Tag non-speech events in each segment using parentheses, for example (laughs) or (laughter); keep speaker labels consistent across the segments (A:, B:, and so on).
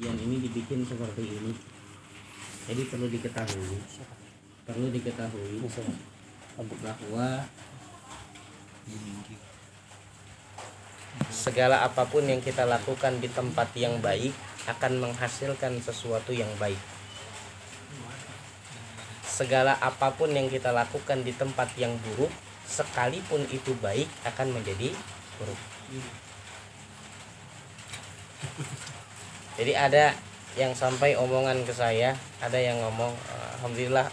A: yang ini dibikin seperti ini jadi perlu diketahui perlu diketahui bahwa
B: segala apa pun yang kita lakukan di tempat yang baik akan menghasilkan sesuatu yang baik. Segala apa pun yang kita lakukan di tempat yang buruk, sekalipun itu baik akan menjadi buruk. Jadi ada yang sampai omongan ke saya, ada yang ngomong, alhamdulillah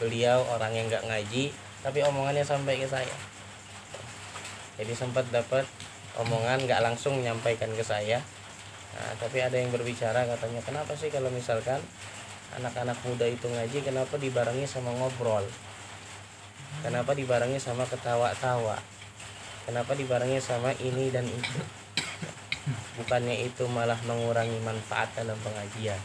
B: beliau orang yang nggak ngaji, tapi omongannya sampai ke saya. Jadi sempat dapat omongan nggak langsung menyampaikan ke saya. Nah, tapi ada yang berbicara katanya kenapa sih kalau misalkan anak-anak muda itu ngaji kenapa dibarengi sama ngobrol? Kenapa dibarengi sama ketawa-tawa? Kenapa dibarengi sama ini dan itu bukannya itu malah mengurangi manfaat dalam pengajian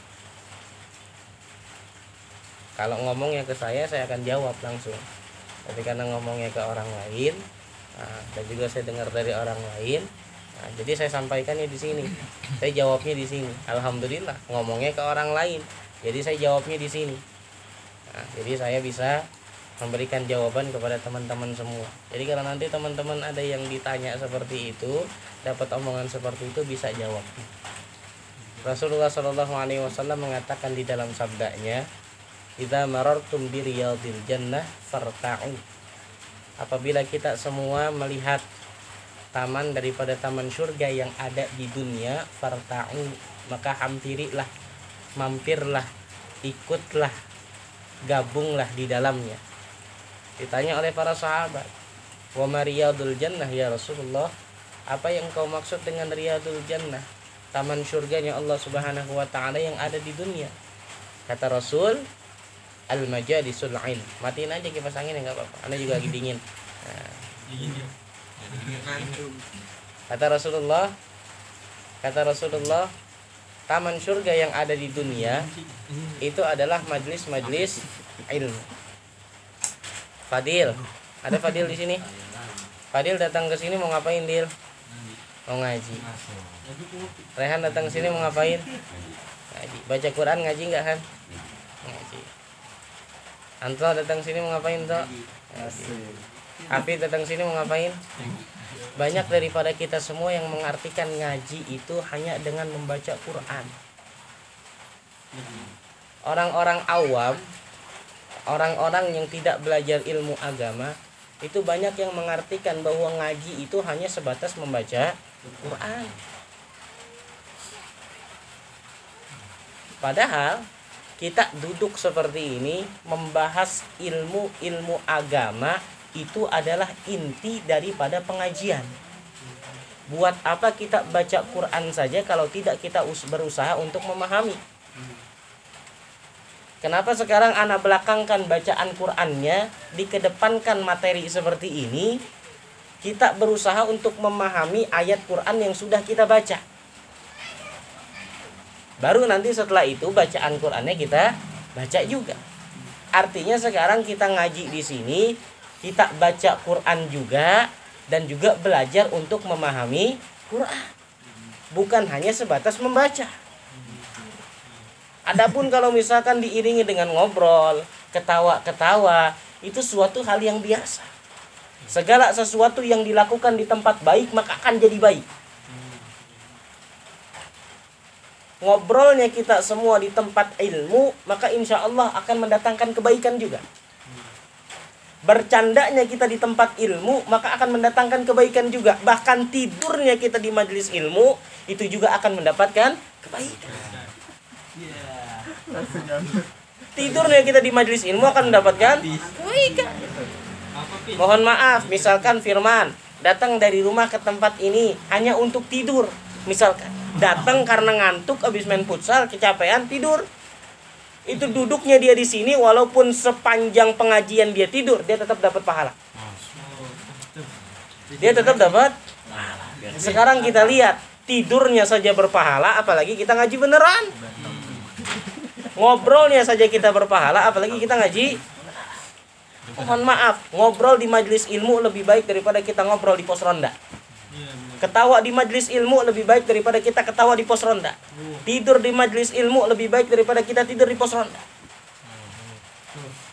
B: kalau ngomongnya ke saya saya akan jawab langsung tapi karena ngomongnya ke orang lain Nah, dan juga saya dengar dari orang lain. Nah, jadi saya sampaikannya di sini. Saya jawabnya di sini. Alhamdulillah, ngomongnya ke orang lain. Jadi saya jawabnya di sini. Nah, jadi saya bisa memberikan jawaban kepada teman-teman semua. Jadi kalau nanti teman-teman ada yang ditanya seperti itu, dapat omongan seperti itu bisa jawab. Rasulullah Shallallahu Alaihi Wasallam mengatakan di dalam sabdanya, "Idza marartum bi riyadil jannah farta'u." apabila kita semua melihat taman daripada taman surga yang ada di dunia farta'u maka hampirilah mampirlah ikutlah gabunglah di dalamnya ditanya oleh para sahabat wa mariyadul jannah ya Rasulullah? Apa yang kau maksud dengan riyadul jannah? Taman surganya Allah Subhanahu wa taala yang ada di dunia. Kata Rasul al majalisul ilm. Matiin aja kipas angin ya nggak apa-apa. Anda juga lagi dingin. Nah. kata Rasulullah kata Rasulullah taman surga yang ada di dunia itu adalah majlis-majlis ilmu Fadil. Ada Fadil di sini? Fadil datang ke sini mau ngapain Dil? Mau ngaji. Rehan datang ke sini mau ngapain? Ngaji. Baca Quran ngaji nggak kan ngaji. Anto datang sini mau ngapain toh? Afid datang sini mau ngapain? Banyak daripada kita semua yang mengartikan ngaji itu hanya dengan membaca Quran. Orang-orang awam, orang-orang yang tidak belajar ilmu agama, itu banyak yang mengartikan bahwa ngaji itu hanya sebatas membaca Quran. Padahal kita duduk seperti ini membahas ilmu-ilmu agama itu adalah inti daripada pengajian. Buat apa kita baca Quran saja kalau tidak kita berusaha untuk memahami? Kenapa sekarang anak belakangkan bacaan Qurannya dikedepankan materi seperti ini? Kita berusaha untuk memahami ayat Quran yang sudah kita baca. Baru nanti setelah itu bacaan Qurannya kita baca juga. Artinya sekarang kita ngaji di sini kita baca Quran juga dan juga belajar untuk memahami Quran. Bukan hanya sebatas membaca Adapun kalau misalkan diiringi dengan ngobrol, ketawa-ketawa, itu suatu hal yang biasa. Segala sesuatu yang dilakukan di tempat baik maka akan jadi baik. ngobrolnya kita semua di tempat ilmu, maka insya Allah akan mendatangkan kebaikan juga. Bercandanya kita di tempat ilmu, maka akan mendatangkan kebaikan juga. Bahkan tidurnya kita di majelis ilmu, itu juga akan mendapatkan kebaikan. Tidurnya kita di majelis ilmu akan mendapatkan kebaikan. Mohon maaf, misalkan Firman datang dari rumah ke tempat ini hanya untuk tidur, misalkan datang karena ngantuk habis main futsal kecapean tidur. Itu duduknya dia di sini walaupun sepanjang pengajian dia tidur dia tetap dapat pahala. Dia tetap dapat sekarang kita lihat tidurnya saja berpahala apalagi kita ngaji beneran ngobrolnya saja kita berpahala apalagi kita ngaji mohon maaf ngobrol di majelis ilmu lebih baik daripada kita ngobrol di pos ronda Ketawa di majlis ilmu lebih baik daripada kita ketawa di pos ronda. Tidur di majlis ilmu lebih baik daripada kita tidur di pos ronda.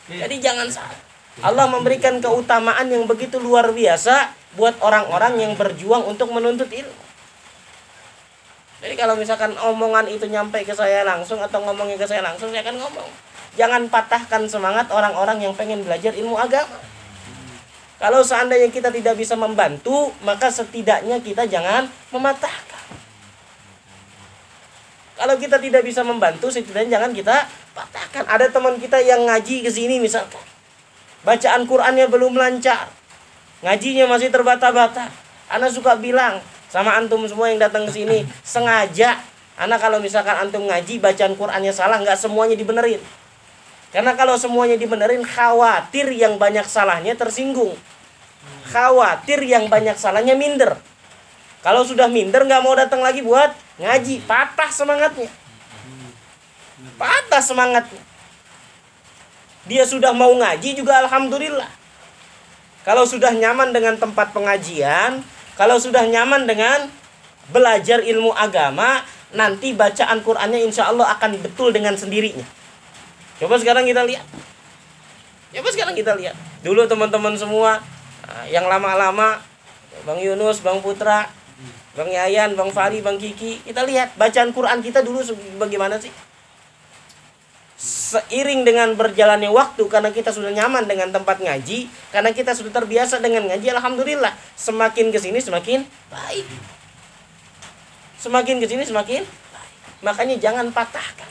B: Jadi jangan salah. Allah memberikan keutamaan yang begitu luar biasa buat orang-orang yang berjuang untuk menuntut ilmu. Jadi kalau misalkan omongan itu nyampe ke saya langsung atau ngomongnya ke saya langsung, saya akan ngomong. Jangan patahkan semangat orang-orang yang pengen belajar ilmu agama. Kalau seandainya kita tidak bisa membantu, maka setidaknya kita jangan mematahkan. Kalau kita tidak bisa membantu, setidaknya jangan kita patahkan. Ada teman kita yang ngaji ke sini misalkan. Bacaan Qur'annya belum lancar. Ngajinya masih terbata-bata. Anak suka bilang sama antum semua yang datang ke sini, sengaja anak kalau misalkan antum ngaji bacaan Qur'annya salah, nggak semuanya dibenerin. Karena kalau semuanya dibenerin, khawatir yang banyak salahnya tersinggung. Khawatir yang banyak salahnya minder. Kalau sudah minder nggak mau datang lagi buat ngaji, patah semangatnya. Patah semangatnya. Dia sudah mau ngaji juga alhamdulillah. Kalau sudah nyaman dengan tempat pengajian, kalau sudah nyaman dengan belajar ilmu agama, nanti bacaan Qur'annya insya Allah akan betul dengan sendirinya. Coba sekarang kita lihat. Coba sekarang kita lihat. Dulu teman-teman semua ah, yang lama-lama Bang Yunus, Bang Putra, Bang Yayan, Bang Fari, Bang Kiki, kita lihat bacaan Quran kita dulu bagaimana sih? Seiring dengan berjalannya waktu karena kita sudah nyaman dengan tempat ngaji, karena kita sudah terbiasa dengan ngaji, alhamdulillah semakin ke sini semakin baik. Semakin ke sini semakin baik. Makanya jangan patahkan.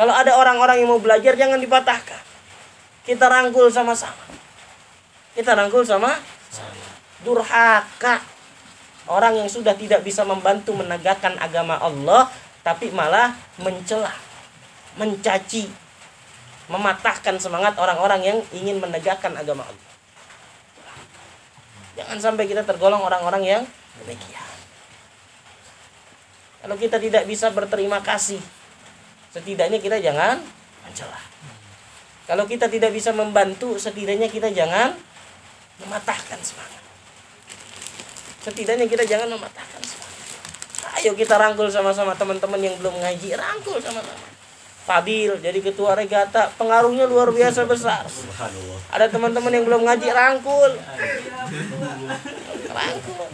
B: Kalau ada orang-orang yang mau belajar jangan dipatahkan. Kita rangkul sama-sama. Kita rangkul sama sama. Durhaka. Orang yang sudah tidak bisa membantu menegakkan agama Allah tapi malah mencela, mencaci, mematahkan semangat orang-orang yang ingin menegakkan agama Allah. Jangan sampai kita tergolong orang-orang yang demikian. Kalau kita tidak bisa berterima kasih setidaknya kita jangan mencela. Kalau kita tidak bisa membantu, setidaknya kita jangan mematahkan semangat. Setidaknya kita jangan mematahkan semangat. Ayo kita rangkul sama-sama teman-teman yang belum ngaji, rangkul sama-sama. Fadil jadi ketua regata, pengaruhnya luar biasa besar. Ada teman-teman yang belum ngaji, rangkul. Rangkul.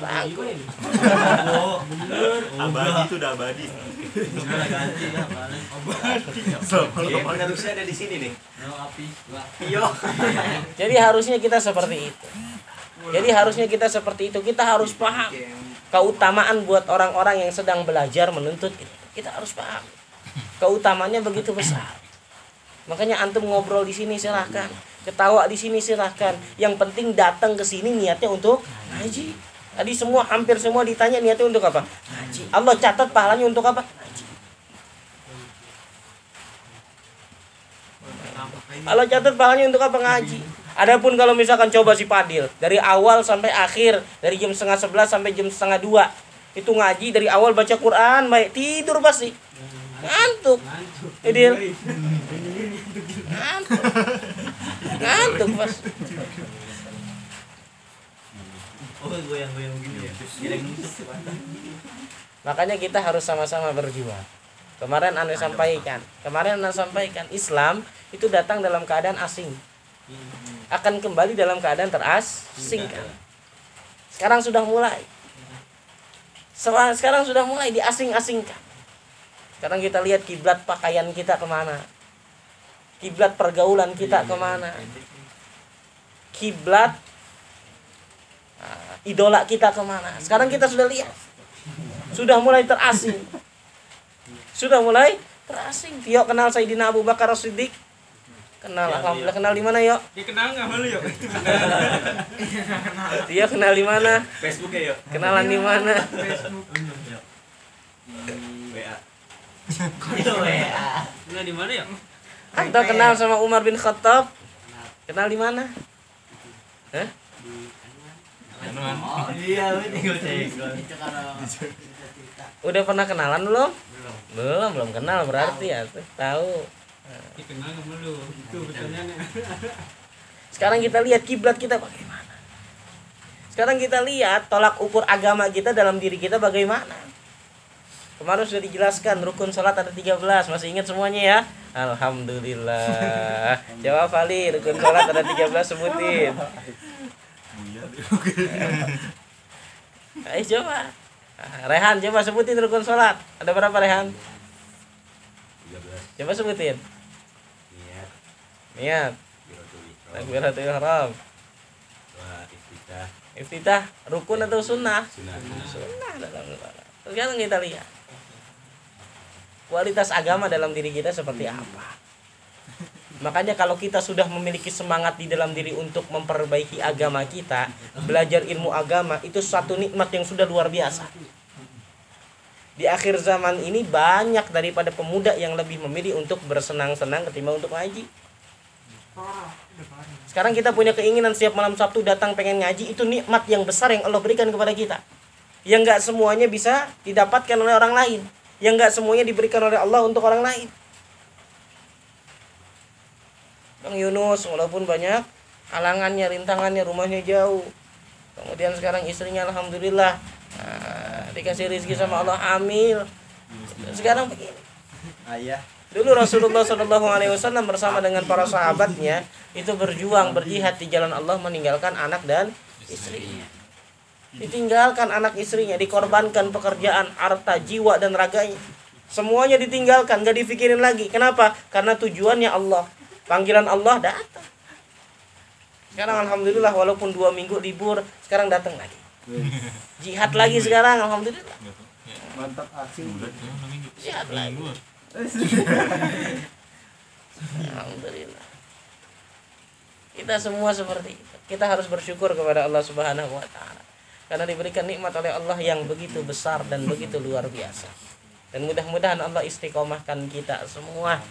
B: Rangkul.
C: abadi itu udah abadi
D: Penerusnya ada di sini nih. Iyo.
B: Jadi harusnya kita seperti itu. Jadi harusnya kita seperti itu. Kita harus paham keutamaan buat orang-orang yang sedang belajar menuntut. Kita harus paham. Keutamanya begitu besar. Makanya antum ngobrol di sini silahkan, ketawa di sini silahkan. Yang penting datang ke sini niatnya untuk ngaji. Tadi semua hampir semua ditanya niatnya untuk apa? Ngaji. Allah catat pahalanya untuk apa? Ngaji. Allah catat pahalanya untuk apa ngaji? Adapun kalau misalkan coba si Padil dari awal sampai akhir dari jam setengah sebelas sampai jam setengah dua itu ngaji dari awal baca Quran baik tidur pasti. Ngantuk. Idil ngantuk. Ngantuk pas
D: Oh, goyang-goyang gini ya.
B: Makanya kita harus sama-sama berjuang. Kemarin anda sampaikan. kemarin anda sampaikan Islam itu datang dalam keadaan asing akan kembali dalam keadaan terasingkan. Sekarang sudah mulai. Sekarang- sudah mulai diasing-asingkan. Sekarang kita lihat kiblat pakaian kita ke mana. Kiblat pergaulan kita ke mana. kiblat ah, idola kita ke mana. Sekarang kita sudah lihat. Sudah mulai terasing. (laughs) Sudah mulai terasing. Tio kenal Sayyidina Abu Bakar Siddiq kenal alhamdulillah. kenal di mana yuk?
E: Dikenal nggak malu yuk?
B: Tio (laughs) kenal di mana?
D: Facebooknya yuk.
B: kenalan di mana?
D: WA. Yo WA.
E: Kenal di mana ya?
B: atau kenal sama Umar bin Khattab. Kenal di mana? Hah?
D: Oh, iya,
B: udah pernah kenalan belum? Belum. Belum kenal berarti ya tahu
E: Dikenal? Itu pertanyaannya.
B: sekarang kita lihat kiblat kita bagaimana Sekarang kita lihat tolak ukur agama kita dalam diri kita bagaimana. Kemarin sudah dijelaskan rukun salat ada 13, masih ingat semuanya ya? Alhamdulillah. Jawab Ali, rukun salat ada 13 sebutin. Ayo coba. Ah, Rehan coba sebutin rukun salat. Ada berapa Rehan?
D: 13
B: Coba sebutin.
D: Niat
B: takbiratul ihram,
D: iftitah
B: iftitah, rukun atau sunnah?
D: sunnah
B: Sunnah dalam. Sekarang kita lihat kualitas agama dalam diri kita seperti apa. Makanya kalau kita sudah memiliki semangat di dalam diri untuk memperbaiki agama kita, belajar ilmu agama itu satu nikmat yang sudah luar biasa. Di akhir zaman ini banyak daripada pemuda yang lebih memilih untuk bersenang-senang ketimbang untuk ngaji. Sekarang kita punya keinginan setiap malam Sabtu datang pengen ngaji itu nikmat yang besar yang Allah berikan kepada kita. Yang nggak semuanya bisa didapatkan oleh orang lain. Yang nggak semuanya diberikan oleh Allah untuk orang lain. Bang Yunus walaupun banyak halangannya, rintangannya, rumahnya jauh. Kemudian sekarang istrinya alhamdulillah nah, dikasih rezeki sama Allah hamil. Sekarang begini.
D: ayah
B: Dulu Rasulullah Shallallahu Alaihi Wasallam bersama dengan para sahabatnya itu berjuang berjihad di jalan Allah meninggalkan anak dan istrinya. Ditinggalkan anak istrinya, dikorbankan pekerjaan, harta, jiwa dan raganya. Semuanya ditinggalkan, gak dipikirin lagi. Kenapa? Karena tujuannya Allah. Panggilan Allah datang. Sekarang alhamdulillah walaupun dua minggu libur, sekarang datang lagi. Jihad lagi sekarang alhamdulillah.
C: mantap aksi
B: Jihad lagi. Alhamdulillah. Kita semua seperti itu. Kita harus bersyukur kepada Allah Subhanahu wa taala. Karena diberikan nikmat oleh Allah yang begitu besar dan begitu luar biasa. Dan mudah-mudahan Allah istiqomahkan kita semua.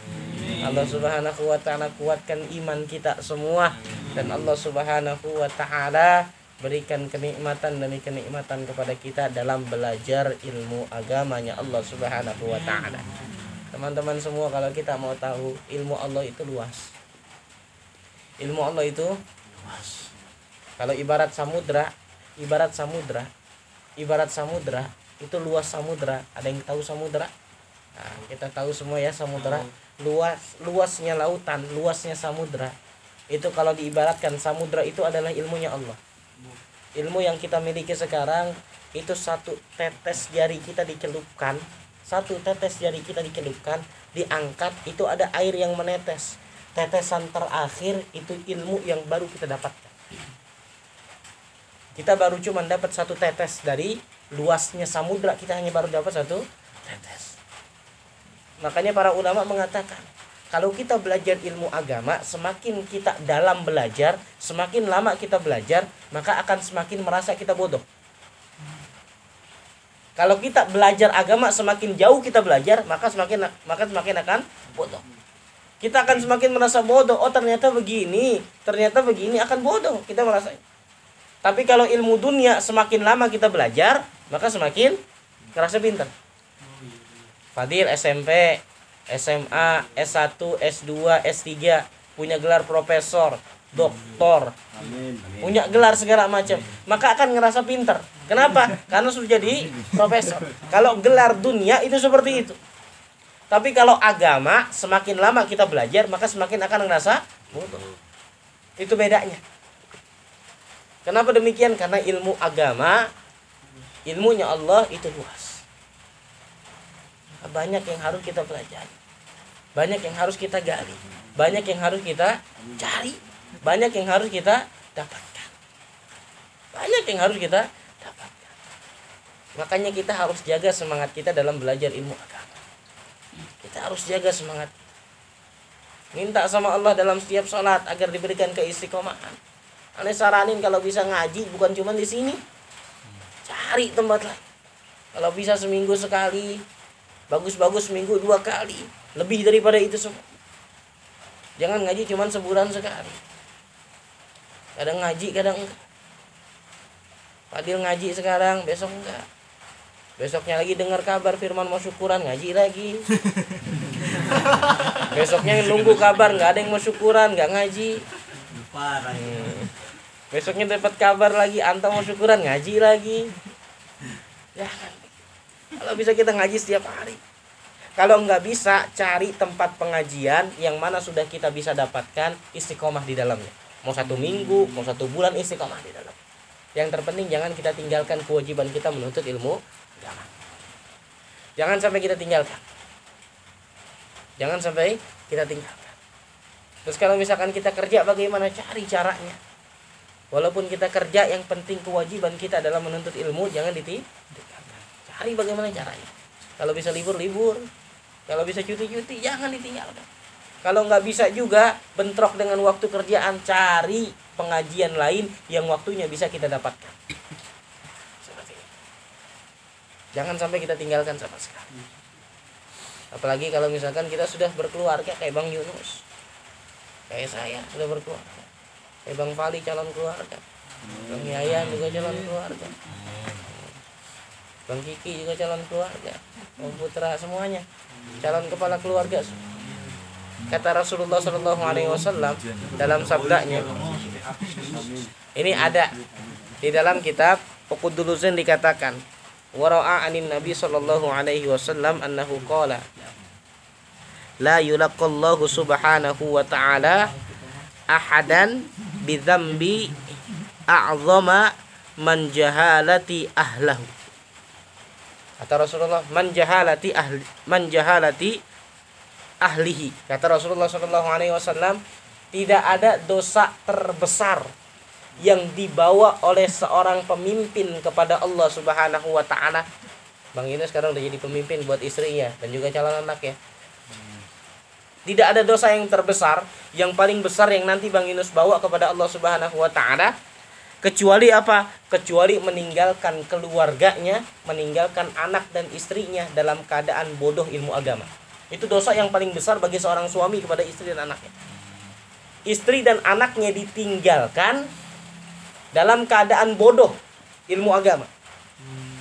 B: Allah Subhanahu wa taala kuatkan iman kita semua dan Allah Subhanahu wa taala berikan kenikmatan demi kenikmatan kepada kita dalam belajar ilmu agamanya Allah Subhanahu wa taala. Teman-teman semua kalau kita mau tahu ilmu Allah itu luas. Ilmu Allah itu luas. Kalau ibarat samudra, ibarat samudra, ibarat samudra itu luas samudra. Ada yang tahu samudra? Nah, kita tahu semua ya samudra. Luas luasnya lautan, luasnya samudra. Itu kalau diibaratkan samudra itu adalah ilmunya Allah. Ilmu yang kita miliki sekarang itu satu tetes jari kita dicelupkan satu tetes jari kita dicelupkan diangkat itu ada air yang menetes. Tetesan terakhir itu ilmu yang baru kita dapatkan. Kita baru cuma dapat satu tetes dari luasnya samudra kita hanya baru dapat satu tetes. Makanya para ulama mengatakan kalau kita belajar ilmu agama semakin kita dalam belajar semakin lama kita belajar maka akan semakin merasa kita bodoh kalau kita belajar agama semakin jauh kita belajar, maka semakin maka semakin akan bodoh. Kita akan semakin merasa bodoh. Oh ternyata begini, ternyata begini akan bodoh kita merasa. Tapi kalau ilmu dunia semakin lama kita belajar, maka semakin merasa pintar. Fadil SMP, SMA, S1, S2, S3 punya gelar profesor, doktor,
C: amin
B: punya gelar segala macam maka akan ngerasa pinter kenapa? Karena sudah jadi profesor. Kalau gelar dunia itu seperti itu. Tapi kalau agama semakin lama kita belajar maka semakin akan ngerasa bodoh. Itu bedanya. Kenapa demikian? Karena ilmu agama ilmunya Allah itu luas. Banyak yang harus kita pelajari. Banyak yang harus kita gali. Banyak yang harus kita cari. Banyak yang harus kita dapatkan. Banyak yang harus kita makanya kita harus jaga semangat kita dalam belajar ilmu agama. Kita harus jaga semangat. Minta sama Allah dalam setiap sholat agar diberikan keistiqomahan. Aneh saranin kalau bisa ngaji bukan cuma di sini. Cari tempat lain. Kalau bisa seminggu sekali bagus-bagus seminggu dua kali lebih daripada itu semua. Jangan ngaji cuma sebulan sekali. Kadang ngaji kadang enggak. Fadil ngaji sekarang besok enggak besoknya lagi dengar kabar firman mau syukuran ngaji lagi. (laughs) Besoknya nunggu kabar nggak ada yang mau syukuran nggak ngaji.
D: Parah
B: Hmm. besoknya dapat kabar lagi antum mau syukuran ngaji lagi. Jangan kalau bisa kita ngaji setiap hari. Kalau nggak bisa cari tempat pengajian yang mana sudah kita bisa dapatkan istiqomah di dalamnya. Mau satu minggu mau satu bulan istiqomah di dalam. Yang terpenting jangan kita tinggalkan kewajiban kita menuntut ilmu jangan sampai kita tinggalkan. Jangan sampai kita tinggalkan. Terus kalau misalkan kita kerja bagaimana cari caranya? Walaupun kita kerja yang penting kewajiban kita adalah menuntut ilmu jangan ditinggalkan. Cari bagaimana caranya. Kalau bisa libur libur kalau bisa cuti-cuti jangan ditinggalkan. Kalau nggak bisa juga bentrok dengan waktu kerjaan cari pengajian lain yang waktunya bisa kita dapatkan jangan sampai kita tinggalkan sama sekali. Apalagi kalau misalkan kita sudah berkeluarga kayak Bang Yunus kayak saya sudah berkeluarga kayak Bang Fali calon keluarga Bang Yayan juga calon keluarga Bang Kiki juga calon keluarga Bang Putra semuanya calon kepala keluarga kata Rasulullah Shallallahu Alaihi Wasallam dalam sabdanya ini ada di dalam kitab Ukudulusin dikatakan wara'a Nabi sallallahu alaihi wasallam annahu qala la yulaqallahu subhanahu wa ta'ala ahadan bidzambi a'zama man jahalati ahlahu kata Rasulullah man jahalati ahli man jahalati ahlihi kata Rasulullah sallallahu alaihi wasallam tidak ada dosa terbesar yang dibawa oleh seorang pemimpin kepada Allah Subhanahu wa taala. Bang Yunus sekarang udah jadi pemimpin buat istrinya dan juga calon anak ya. Tidak ada dosa yang terbesar, yang paling besar yang nanti Bang Yunus bawa kepada Allah Subhanahu wa taala kecuali apa? Kecuali meninggalkan keluarganya, meninggalkan anak dan istrinya dalam keadaan bodoh ilmu agama. Itu dosa yang paling besar bagi seorang suami kepada istri dan anaknya. Istri dan anaknya ditinggalkan dalam keadaan bodoh ilmu agama.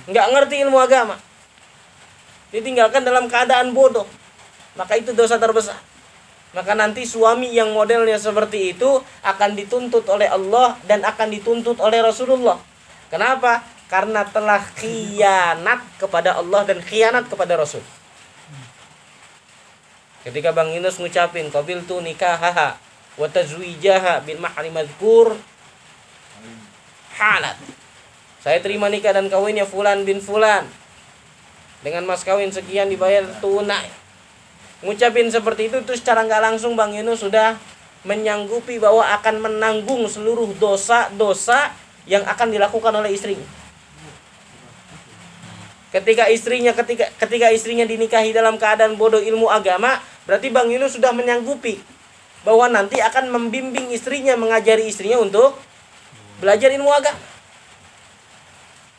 B: Nggak ngerti ilmu agama. Ditinggalkan dalam keadaan bodoh. Maka itu dosa terbesar. Maka nanti suami yang modelnya seperti itu akan dituntut oleh Allah dan akan dituntut oleh Rasulullah. Kenapa? Karena telah khianat kepada Allah dan khianat kepada Rasul. Ketika Bang Yunus ngucapin qabil tu nikahaha wa tazwijaha bil mahri madhkur halat. Saya terima nikah dan kawinnya fulan bin fulan. Dengan mas kawin sekian dibayar tunai. Ngucapin seperti itu terus secara nggak langsung Bang Yunus sudah menyanggupi bahwa akan menanggung seluruh dosa-dosa yang akan dilakukan oleh istrinya. Ketika istrinya ketika ketika istrinya dinikahi dalam keadaan bodoh ilmu agama, berarti Bang Yunus sudah menyanggupi bahwa nanti akan membimbing istrinya, mengajari istrinya untuk belajar ilmu agama.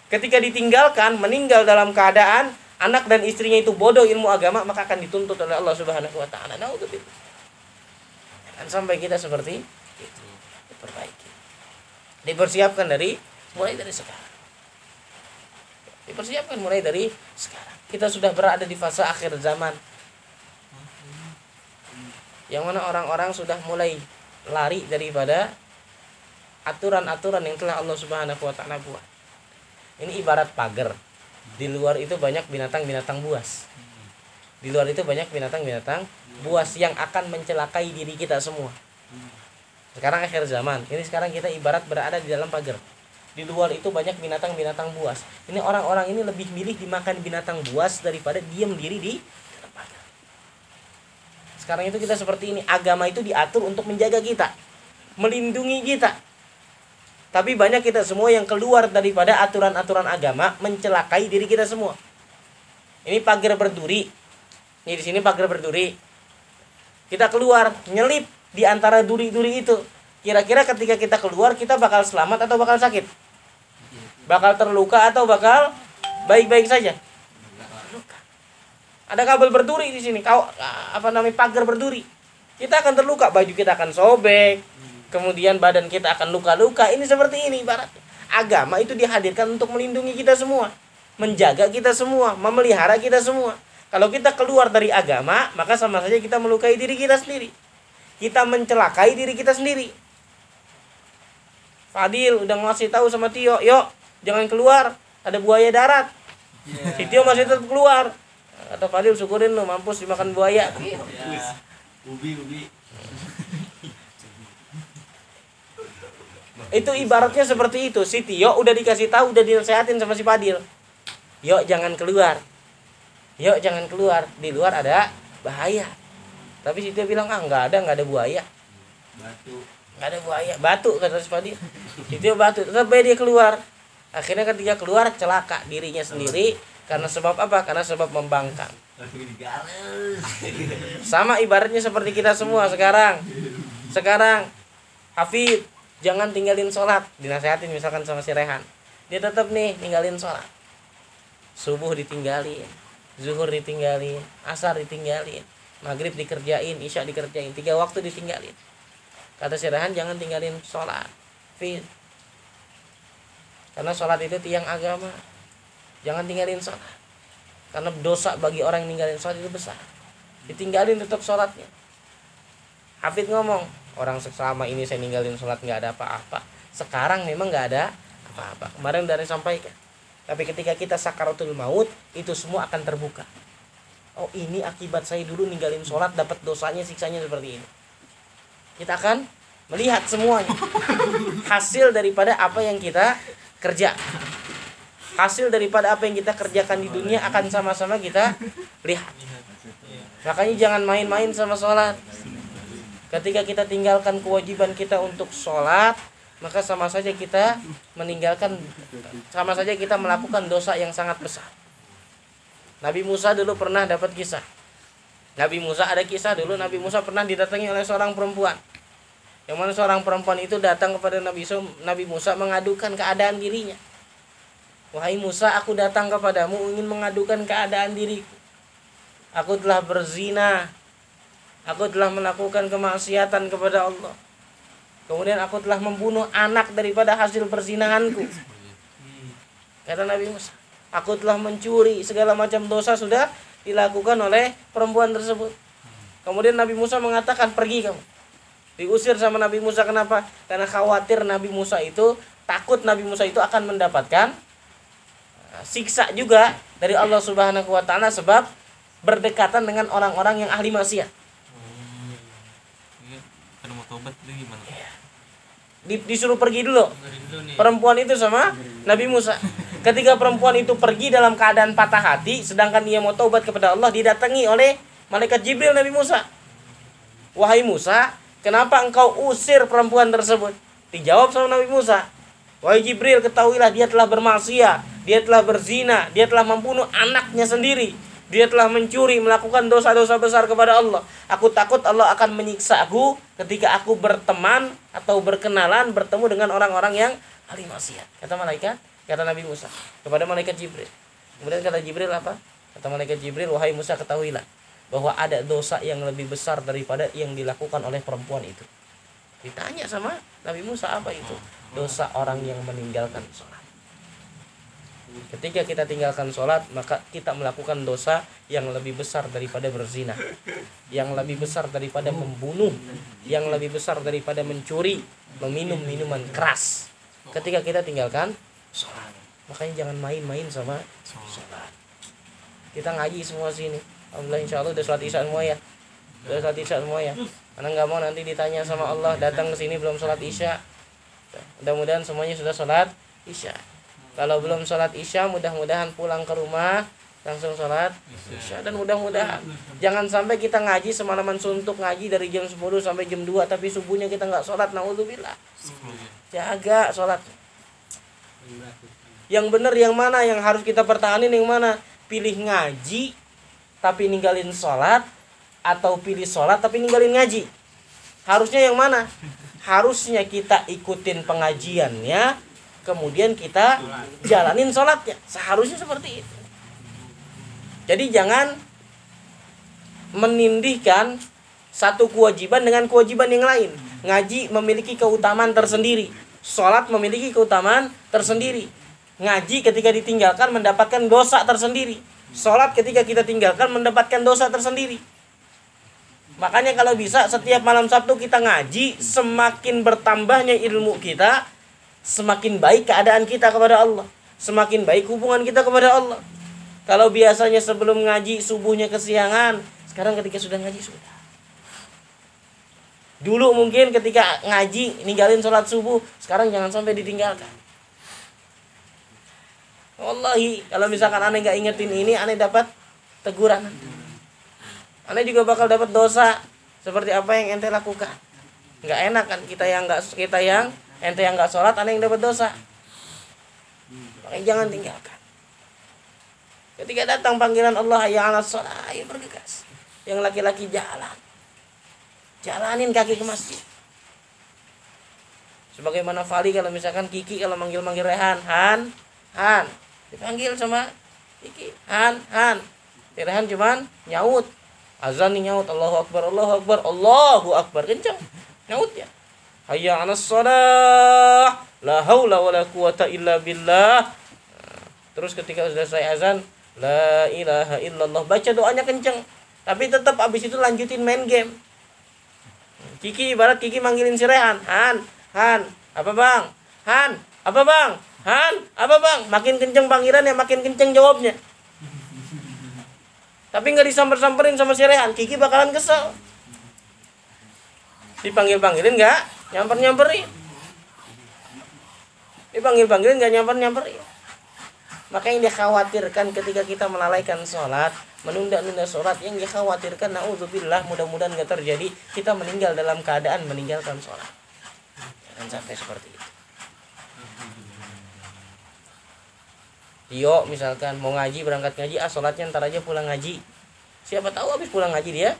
B: Ketika ditinggalkan, meninggal dalam keadaan anak dan istrinya itu bodoh ilmu agama, maka akan dituntut oleh Allah Subhanahu wa taala. Nauzubillah. Jangan sampai kita seperti itu. Diperbaiki. Dipersiapkan dari mulai dari sekarang. Dipersiapkan mulai dari sekarang. Kita sudah berada di fase akhir zaman. Yang mana orang-orang sudah mulai lari daripada aturan-aturan yang telah Allah Subhanahu wa taala buat. Ini ibarat pagar. Di luar itu banyak binatang-binatang buas. Di luar itu banyak binatang-binatang buas yang akan mencelakai diri kita semua. Sekarang akhir zaman. Ini sekarang kita ibarat berada di dalam pagar. Di luar itu banyak binatang-binatang buas. Ini orang-orang ini lebih milih dimakan binatang buas daripada diam diri di dalam pagar. Sekarang itu kita seperti ini. Agama itu diatur untuk menjaga kita. Melindungi kita tapi banyak kita semua yang keluar daripada aturan-aturan agama mencelakai diri kita semua. Ini pagar berduri. Ini di sini pagar berduri. Kita keluar, nyelip di antara duri-duri itu. Kira-kira ketika kita keluar kita bakal selamat atau bakal sakit? Bakal terluka atau bakal baik-baik saja? Ada kabel berduri di sini. Kau apa namanya pagar berduri. Kita akan terluka, baju kita akan sobek, kemudian badan kita akan luka-luka. Ini seperti ini ibarat. Agama itu dihadirkan untuk melindungi kita semua, menjaga kita semua, memelihara kita semua. Kalau kita keluar dari agama, maka sama saja kita melukai diri kita sendiri. Kita mencelakai diri kita sendiri. Fadil udah ngasih tahu sama Tio yuk jangan keluar ada buaya darat si Tio masih tetap keluar kata Fadil syukurin lu mampus dimakan buaya
D: Ya. Ubi ubi.
B: Itu ibaratnya seperti itu. Si Tio udah dikasih tahu udah dinasehatin sama si Fadil. Yuk jangan keluar. Yuk jangan keluar. Di luar ada bahaya. Tapi si Tio bilang ah nggak ada nggak ada buaya.
D: Batu.
B: nggak ada buaya. Batu kata si Fadil. Si Tio batu. Aja dia keluar. Akhirnya ketika keluar celaka dirinya sendiri. Karena sebab apa? Karena sebab membangkang. Sama ibaratnya seperti kita semua sekarang. Sekarang Hafid jangan tinggalin sholat. Dinasehatin misalkan sama si Rehan. Dia tetap nih ninggalin sholat. Subuh ditinggalin zuhur ditinggalin asar ditinggalin maghrib dikerjain isya dikerjain tiga waktu ditinggalin. Kata si Rehan jangan tinggalin sholat. Fit karena sholat itu tiang agama. Jangan tinggalin sholat. Karena dosa bagi orang yang ninggalin sholat itu besar. Ditinggalin tetap sholatnya. Hafid ngomong orang selama ini saya ninggalin sholat nggak ada apa-apa. Sekarang memang nggak ada apa-apa. Kemarin dari sampaikan tapi ketika kita sakaratul maut itu semua akan terbuka. Oh ini akibat saya dulu ninggalin sholat dapat dosanya siksanya seperti ini. Kita akan melihat semuanya. (laughs) Hasil daripada apa yang kita kerja. Hasil daripada apa yang kita kerjakan di dunia akan sama-sama kita lihat. Makanya jangan main-main sama sholat ketika kita tinggalkan kewajiban kita untuk sholat maka sama saja kita meninggalkan sama saja kita melakukan dosa yang sangat besar. Nabi Musa dulu pernah dapat kisah. Nabi Musa ada kisah dulu Nabi Musa pernah didatangi oleh seorang perempuan. Yang mana seorang perempuan itu datang kepada Nabi Musa, Nabi Musa mengadukan keadaan dirinya. Wahai Musa aku datang kepadamu ingin mengadukan keadaan diriku. Aku telah berzina Aku telah melakukan kemaksiatan kepada Allah. Kemudian aku telah membunuh anak daripada hasil perzinahanku. Kata Nabi Musa, aku telah mencuri segala macam dosa sudah dilakukan oleh perempuan tersebut. Kemudian Nabi Musa mengatakan pergi kamu. Diusir sama Nabi Musa kenapa? Karena khawatir Nabi Musa itu takut Nabi Musa itu akan mendapatkan uh, siksa juga dari Allah Subhanahu wa taala sebab berdekatan dengan orang-orang yang ahli maksiat.
E: Tobat itu gimana?
B: Di- disuruh pergi dulu
E: Dengerin dulu nih.
B: perempuan itu sama Nabi Musa. Ketika perempuan itu pergi dalam keadaan patah hati, sedangkan dia mau taubat kepada Allah, didatangi oleh malaikat Jibril Nabi Musa. Wahai Musa, kenapa engkau usir perempuan tersebut? Dijawab sama Nabi Musa. Wahai Jibril, ketahuilah dia telah bermaksiat, dia telah berzina, dia telah membunuh anaknya sendiri. Dia telah mencuri, melakukan dosa-dosa besar kepada Allah. Aku takut Allah akan menyiksa aku ketika aku berteman atau berkenalan, bertemu dengan orang-orang yang ahli maksiat. Kata malaikat, kata Nabi Musa kepada malaikat Jibril. Kemudian kata Jibril apa? Kata malaikat Jibril, wahai Musa ketahuilah bahwa ada dosa yang lebih besar daripada yang dilakukan oleh perempuan itu. Ditanya sama Nabi Musa apa itu? Dosa orang yang meninggalkan sholat. Ketika kita tinggalkan sholat, maka kita melakukan dosa yang lebih besar daripada berzina, yang lebih besar daripada membunuh, yang lebih besar daripada mencuri, meminum minuman keras. Ketika kita tinggalkan sholat, makanya jangan main-main sama sholat. Kita ngaji semua sini. Alhamdulillah insya Allah udah sholat isya semua ya. Udah sholat isya semua ya. Karena nggak mau nanti ditanya sama Allah datang ke sini belum sholat isya. Mudah-mudahan semuanya sudah sholat isya. Kalau belum sholat isya, mudah-mudahan pulang ke rumah langsung sholat isya. Dan mudah-mudahan jangan sampai kita ngaji semalaman suntuk ngaji dari jam 10 sampai jam 2 tapi subuhnya kita nggak sholat naudzubillah. Jaga sholat. Yang benar yang mana? Yang harus kita pertahanin yang mana? Pilih ngaji tapi ninggalin sholat atau pilih sholat tapi ninggalin ngaji. Harusnya yang mana? Harusnya kita ikutin pengajiannya kemudian kita jalanin sholatnya. Seharusnya seperti itu. Jadi jangan menindihkan satu kewajiban dengan kewajiban yang lain. Ngaji memiliki keutamaan tersendiri. Sholat memiliki keutamaan tersendiri. Ngaji ketika ditinggalkan mendapatkan dosa tersendiri. Sholat ketika kita tinggalkan mendapatkan dosa tersendiri. Makanya kalau bisa setiap malam Sabtu kita ngaji semakin bertambahnya ilmu kita semakin baik keadaan kita kepada Allah. Semakin baik hubungan kita kepada Allah. Kalau biasanya sebelum ngaji subuhnya kesiangan sekarang ketika sudah ngaji sudah. Dulu mungkin ketika ngaji ninggalin sholat subuh sekarang jangan sampai ditinggalkan. Wallahi kalau misalkan aneh nggak ingetin ini aneh dapat teguran. Aneh juga bakal dapat dosa seperti apa yang ente lakukan. Nggak enak kan kita yang nggak kita yang ente yang nggak sholat aneh yang dapat dosa. Makanya jangan tinggalkan. Ketika datang panggilan Allah ya anak sholat ayo bergegas yang laki-laki jalan. Jalanin kaki ke masjid. Sebagaimana Fali kalau misalkan Kiki kalau manggil-manggil Rehan Han Han. Dipanggil sama Kiki Han Han. Rehan cuman nyaut. Azan nih nyaut Allahu Akbar Allahu Akbar Allahu Akbar. Kencang nyaut ya hayya 'alas shalah. La haula wala quwata illa billah. Terus ketika sudah selesai azan la ilaha illallah. Baca doanya kenceng. Tapi tetap abis itu lanjutin main game. Kiki ibarat Kiki manggilin si Rehan. Han Han apa bang? Han apa bang? Han apa bang? Makin kenceng panggilan ya makin kenceng jawabnya. Tapi nggak disamper-samperin sama si Rehan. Kiki bakalan kesel. Dipanggil-panggilin nggak nyamper-nyamperin dipanggil-panggilin nggak nyamper-nyamperin maka yang dikhawatirkan ketika kita melalaikan sholat menunda-nunda sholat yang dikhawatirkan naudzubillah mudah-mudahan nggak terjadi kita meninggal dalam keadaan meninggalkan sholat. Jangan sampai seperti itu. Tio misalkan mau ngaji berangkat ngaji ah sholatnya ntar aja pulang ngaji. Siapa tahu habis pulang ngaji dia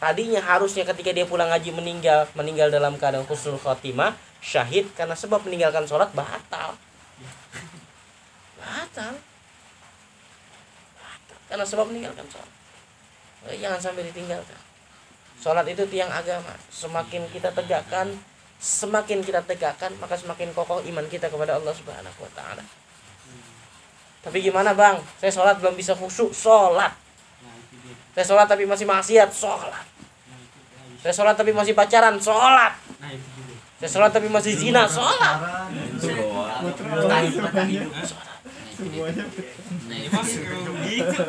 B: tadinya harusnya ketika dia pulang ngaji meninggal meninggal dalam keadaan khusnul khotimah syahid karena sebab meninggalkan sholat batal. Batal. Batal. Karena sebab meninggalkan sholat. Eh, jangan sampai ditinggalkan. Sholat itu tiang agama. Semakin kita tegakkan semakin kita tegakkan maka semakin kokoh iman kita kepada Allah Subhanahu wa taala. Tapi gimana, Bang? Saya sholat belum bisa khusyuk, sholat. Saya sholat tapi masih maksiat, sholat. Saya sholat tapi masih pacaran, sholat. Saya sholat tapi masih zina, sholat.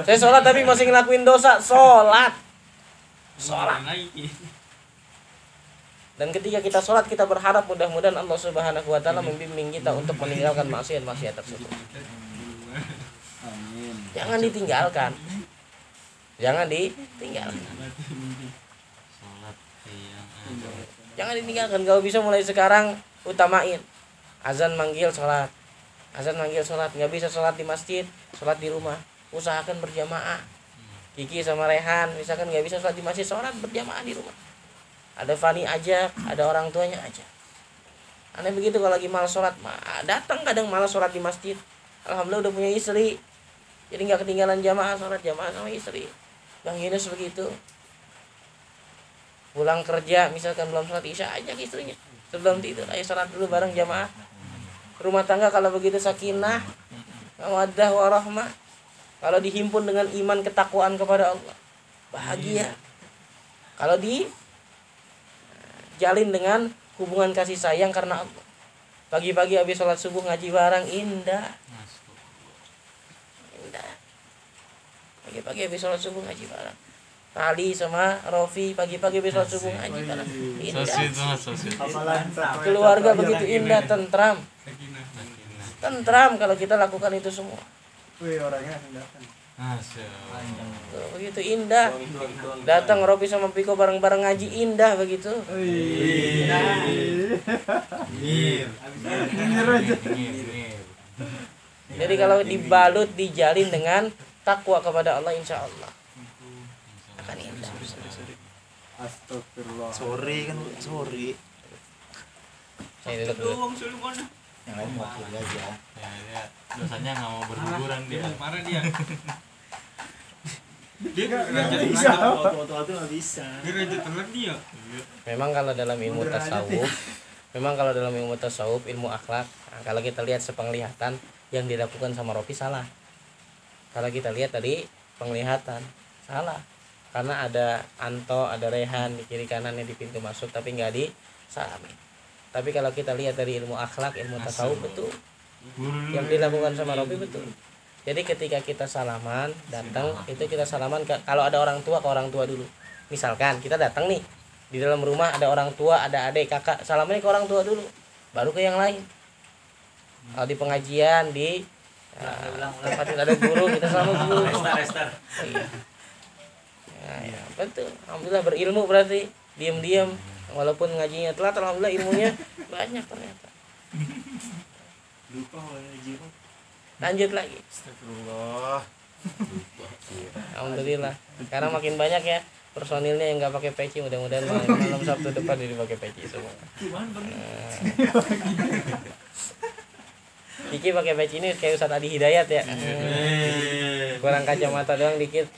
B: Saya sholat tapi masih ngelakuin dosa, sholat. Sholat. Dan ketika kita sholat kita berharap mudah-mudahan Allah Subhanahu wa taala membimbing kita untuk meninggalkan maksiat-maksiat tersebut.
C: Amin.
B: Jangan ditinggalkan. Jangan ditinggalkan. Jangan ditinggalkan kalau bisa mulai sekarang utamain. Azan manggil sholat. Azan manggil sholat. Nggak bisa sholat di masjid, sholat di rumah. Usahakan berjamaah. Kiki sama Rehan, misalkan nggak bisa sholat di masjid, sholat berjamaah di rumah. Ada Fani aja, ada orang tuanya aja. Aneh begitu kalau lagi malas sholat, datang kadang malas sholat di masjid. Alhamdulillah udah punya istri, jadi nggak ketinggalan jamaah sholat jamaah sama istri. Bang Yunus begitu. Pulang kerja, misalkan belum sholat isya aja ke istrinya. Sebelum tidur, ayo sholat dulu bareng jamaah. Rumah tangga kalau begitu sakinah, mawaddah warahmah. Kalau dihimpun dengan iman ketakwaan kepada Allah, bahagia. Kalau di jalin dengan hubungan kasih sayang karena Allah. Pagi-pagi habis sholat subuh ngaji bareng. Indah. Pagi-pagi habis sholat subuh ngaji bareng. Tali sama Rofi pagi-pagi habis sholat subuh ngaji bareng. Indah.
C: Hafalan satu.
B: Keluarga begitu indah, tentram. Tentram kalau kita lakukan itu semua.
C: Wih orangnya
B: begitu indah. Datang Rofi sama Piko bareng-bareng ngaji indah begitu. Jadi kalau dibalut dijalin dengan takwa kepada Allah insya Allah akan indah.
C: Astagfirullah.
D: Sorry kan, sorry.
B: Saya duduk dulu.
D: Yang lain mau aja.
F: ya dosanya nggak mau berguguran dia
E: parah dia. Dia (laughs)
C: Nggak- bisa.
D: Waktu-waktu nggak bisa.
E: Dia raja telat dia.
B: Memang kalau dalam ilmu tasawuf, memang kalau dalam ilmu tasawuf, ilmu akhlak, kalau kita lihat sepenglihatan yang dilakukan sama Rofi salah. Kalau kita lihat tadi penglihatan. Salah. Karena ada Anto, ada Rehan di kiri kanannya di pintu masuk tapi nggak di salamin. tapi kalau kita lihat dari ilmu akhlak ilmu tasawuf betul. Yang dilakukan sama Robi betul. Jadi ketika kita salaman datang itu kita salaman ke, kalau ada orang tua ke orang tua dulu. Misalkan kita datang nih di dalam rumah ada orang tua ada adik kakak salamannya ke orang tua dulu. Baru ke yang lain. Kalau di pengajian di uh, tempat ada guru kita sama guru (laughs)
D: restart.
B: Iya. Ya, ya, betul. Alhamdulillah berilmu berarti diam-diam walaupun ngajinya telat alhamdulillah ilmunya banyak ternyata.
D: Lupa.
B: Lanjut lagi.
F: Astagfirullah.
B: Alhamdulillah. Sekarang makin banyak ya personilnya yang nggak pakai peci mudah-mudahan malam, malam Sabtu depan ini pakai peci semua. Nah. (laughs) Kiki pakai peci ini kayak Ustadz Adi Hidayat ya.
D: Eh.
B: Kurang kacamata doang dikit.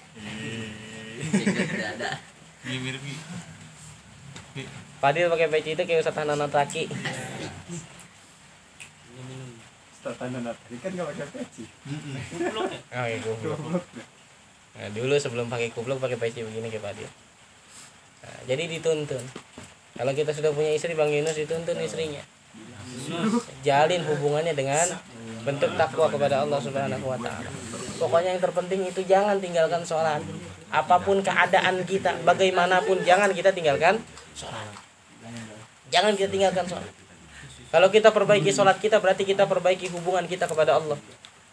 F: Mirip Ki.
B: Fadil pakai peci itu kayak Ustadz Hanan Taki.
C: Tatanan tadi kan gak pakai peci.
B: Goblok. Nah, dulu sebelum pakai kupluk pakai peci begini kayak Fadil. Nah, jadi dituntun. Kalau kita sudah punya istri Bang Yunus dituntun istrinya. Jalin hubungannya dengan bentuk takwa kepada Allah Subhanahu wa taala. Pokoknya yang terpenting itu jangan tinggalkan sholat. Apa pun keadaan kita, bagaimanapun jangan kita tinggalkan sholat. Jangan kita tinggalkan sholat. Kalau kita perbaiki sholat kita berarti kita perbaiki hubungan kita kepada Allah.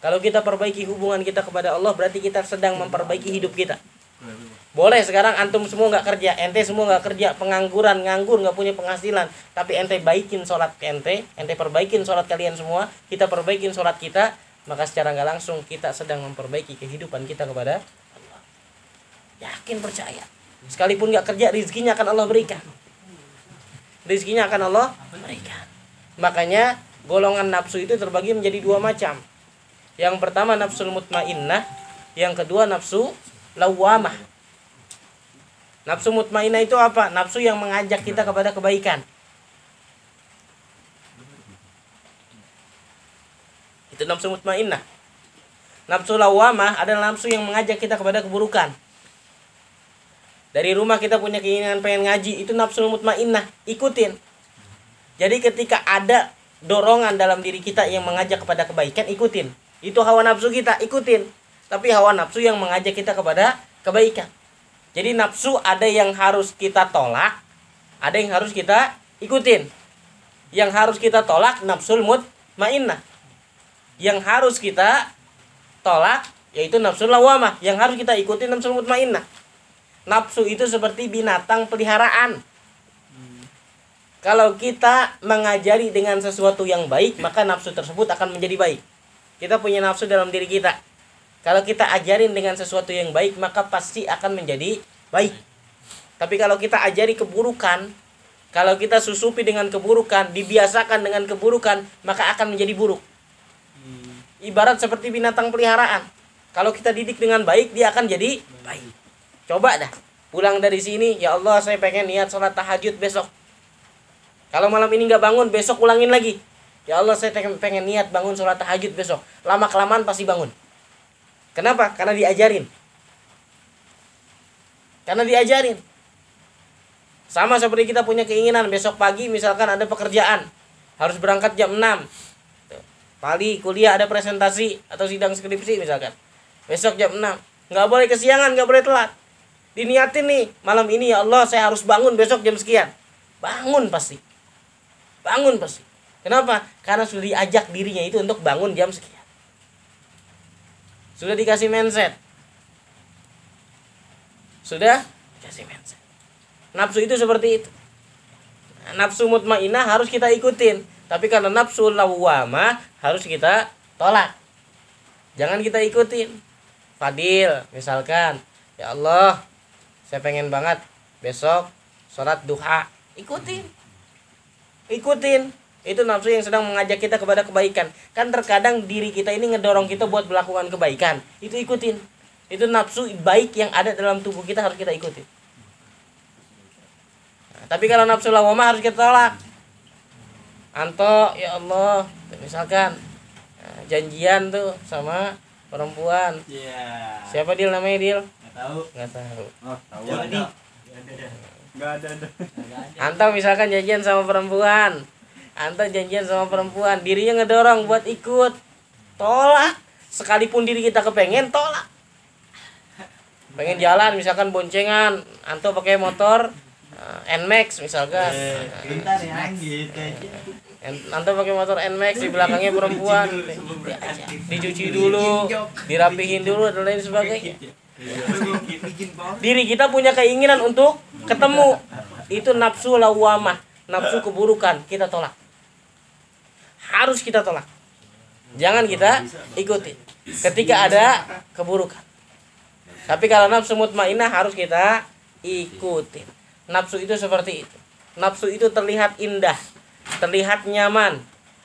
B: Kalau kita perbaiki hubungan kita kepada Allah berarti kita sedang memperbaiki hidup kita. Boleh sekarang antum semua nggak kerja, ente semua nggak kerja, pengangguran, nganggur, nggak punya penghasilan, tapi ente baikin sholat ente, ente perbaikin sholat kalian semua, kita perbaikin sholat kita, maka secara nggak langsung kita sedang memperbaiki kehidupan kita kepada Allah. Yakin percaya. Sekalipun nggak kerja, rizkinya akan Allah berikan. Rizkinya akan Allah berikan. Makanya golongan nafsu itu terbagi menjadi dua macam. Yang pertama nafsul mutmainnah, yang kedua nafsu lawamah. Nafsu mutmainnah itu apa? Nafsu yang mengajak kita kepada kebaikan. Itu nafsu mutmainnah. Nafsu lawamah adalah nafsu yang mengajak kita kepada keburukan. Dari rumah kita punya keinginan pengen ngaji, itu nafsu mutmainnah, ikutin. Jadi ketika ada dorongan dalam diri kita yang mengajak kepada kebaikan, ikutin. Itu hawa nafsu kita, ikutin. Tapi hawa nafsu yang mengajak kita kepada kebaikan. Jadi nafsu ada yang harus kita tolak, ada yang harus kita ikutin. Yang harus kita tolak nafsul mutmainnah. Yang harus kita tolak yaitu nafsul lawamah. Yang harus kita ikuti nafsul mutmainnah. Nafsu itu seperti binatang peliharaan. Kalau kita mengajari dengan sesuatu yang baik, maka nafsu tersebut akan menjadi baik. Kita punya nafsu dalam diri kita. Kalau kita ajarin dengan sesuatu yang baik, maka pasti akan menjadi baik. Tapi kalau kita ajari keburukan, kalau kita susupi dengan keburukan, dibiasakan dengan keburukan, maka akan menjadi buruk. Ibarat seperti binatang peliharaan. Kalau kita didik dengan baik, dia akan jadi baik. Coba dah, pulang dari sini, ya Allah saya pengen niat sholat tahajud besok. Kalau malam ini nggak bangun, besok ulangin lagi. Ya Allah saya pengen, pengen niat bangun sholat tahajud besok. Lama kelamaan pasti bangun. Kenapa? Karena diajarin. Karena diajarin. Sama seperti kita punya keinginan besok pagi misalkan ada pekerjaan. Harus berangkat jam 6. Tuh. Pali kuliah ada presentasi atau sidang skripsi misalkan. Besok jam 6. Nggak boleh kesiangan, nggak boleh telat. Diniatin nih, malam ini ya Allah saya harus bangun besok jam sekian. Bangun pasti. Bangun pasti. Kenapa? Karena sudah diajak dirinya itu untuk bangun jam sekian. Sudah dikasih mindset. Sudah dikasih mindset. Nafsu itu seperti itu. Nafsu mutmainah harus kita ikutin. Tapi karena nafsu lawamah harus kita tolak. Jangan kita ikutin. Fadil, misalkan, ya Allah, saya pengen banget besok sholat duha. Ikutin. Ikutin. Itu nafsu yang sedang mengajak kita kepada kebaikan. Kan terkadang diri kita ini ngedorong kita buat melakukan kebaikan. Itu ikutin. Itu nafsu baik yang ada dalam tubuh kita harus kita ikutin. Nah, tapi kalau nafsu lawamah harus kita tolak. Anto, ya Allah, misalkan nah, janjian tuh sama perempuan.
D: Iya.
B: Siapa Dil namanya Dil?
D: Nggak tahu.
B: Nggak tahu.
C: Oh, tahu
D: Jadi.
C: ada.
D: Ada
C: ada ada.
B: Anto misalkan janjian sama perempuan. Anta janjian sama perempuan, dirinya ngedorong buat ikut. Tolak. Sekalipun diri kita kepengen, tolak. Pengen jalan misalkan boncengan, Anto pakai motor eh, Nmax misalkan.
D: Bentar ya,
B: Anto pakai motor Nmax di belakangnya perempuan. Dicuci dulu, dirapihin dulu dan lain sebagainya. Diri kita punya keinginan untuk ketemu. Itu nafsu lawamah, nafsu keburukan, kita tolak. Harus kita tolak. Jangan kita ikuti. Ketika ada keburukan. Tapi kalau nafsu mutmainah harus kita ikuti. Nafsu itu seperti itu. Nafsu itu terlihat indah, terlihat nyaman,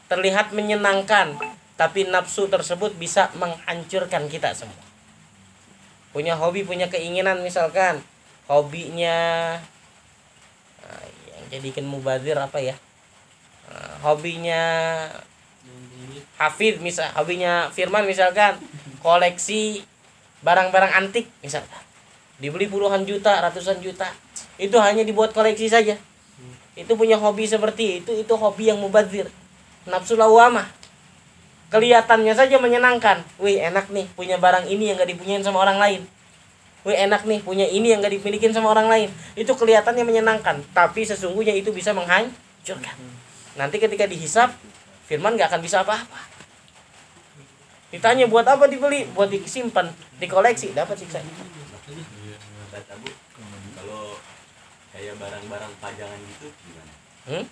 B: terlihat menyenangkan, tapi nafsu tersebut bisa menghancurkan kita semua. Punya hobi, punya keinginan misalkan hobinya ah, yang jadikan mubazir apa ya? Ah, hobinya Hafid misal hobinya Firman misalkan koleksi barang-barang antik misalkan. Dibeli puluhan juta ratusan juta. Itu hanya dibuat koleksi saja. Itu punya hobi seperti itu itu hobi yang mubazir. Nafsu lawamah kelihatannya saja menyenangkan. Wih enak nih punya barang ini yang gak dipunyain sama orang lain. Wih enak nih punya ini yang gak dimilikin sama orang lain. Itu kelihatannya menyenangkan. Tapi sesungguhnya itu bisa menghancurkan nanti ketika dihisap Firman gak akan bisa apa-apa ditanya buat apa dibeli buat disimpan dikoleksi dapat siksa
D: Bu, kalau kayak barang-barang pajangan gitu gimana?
B: Hmm?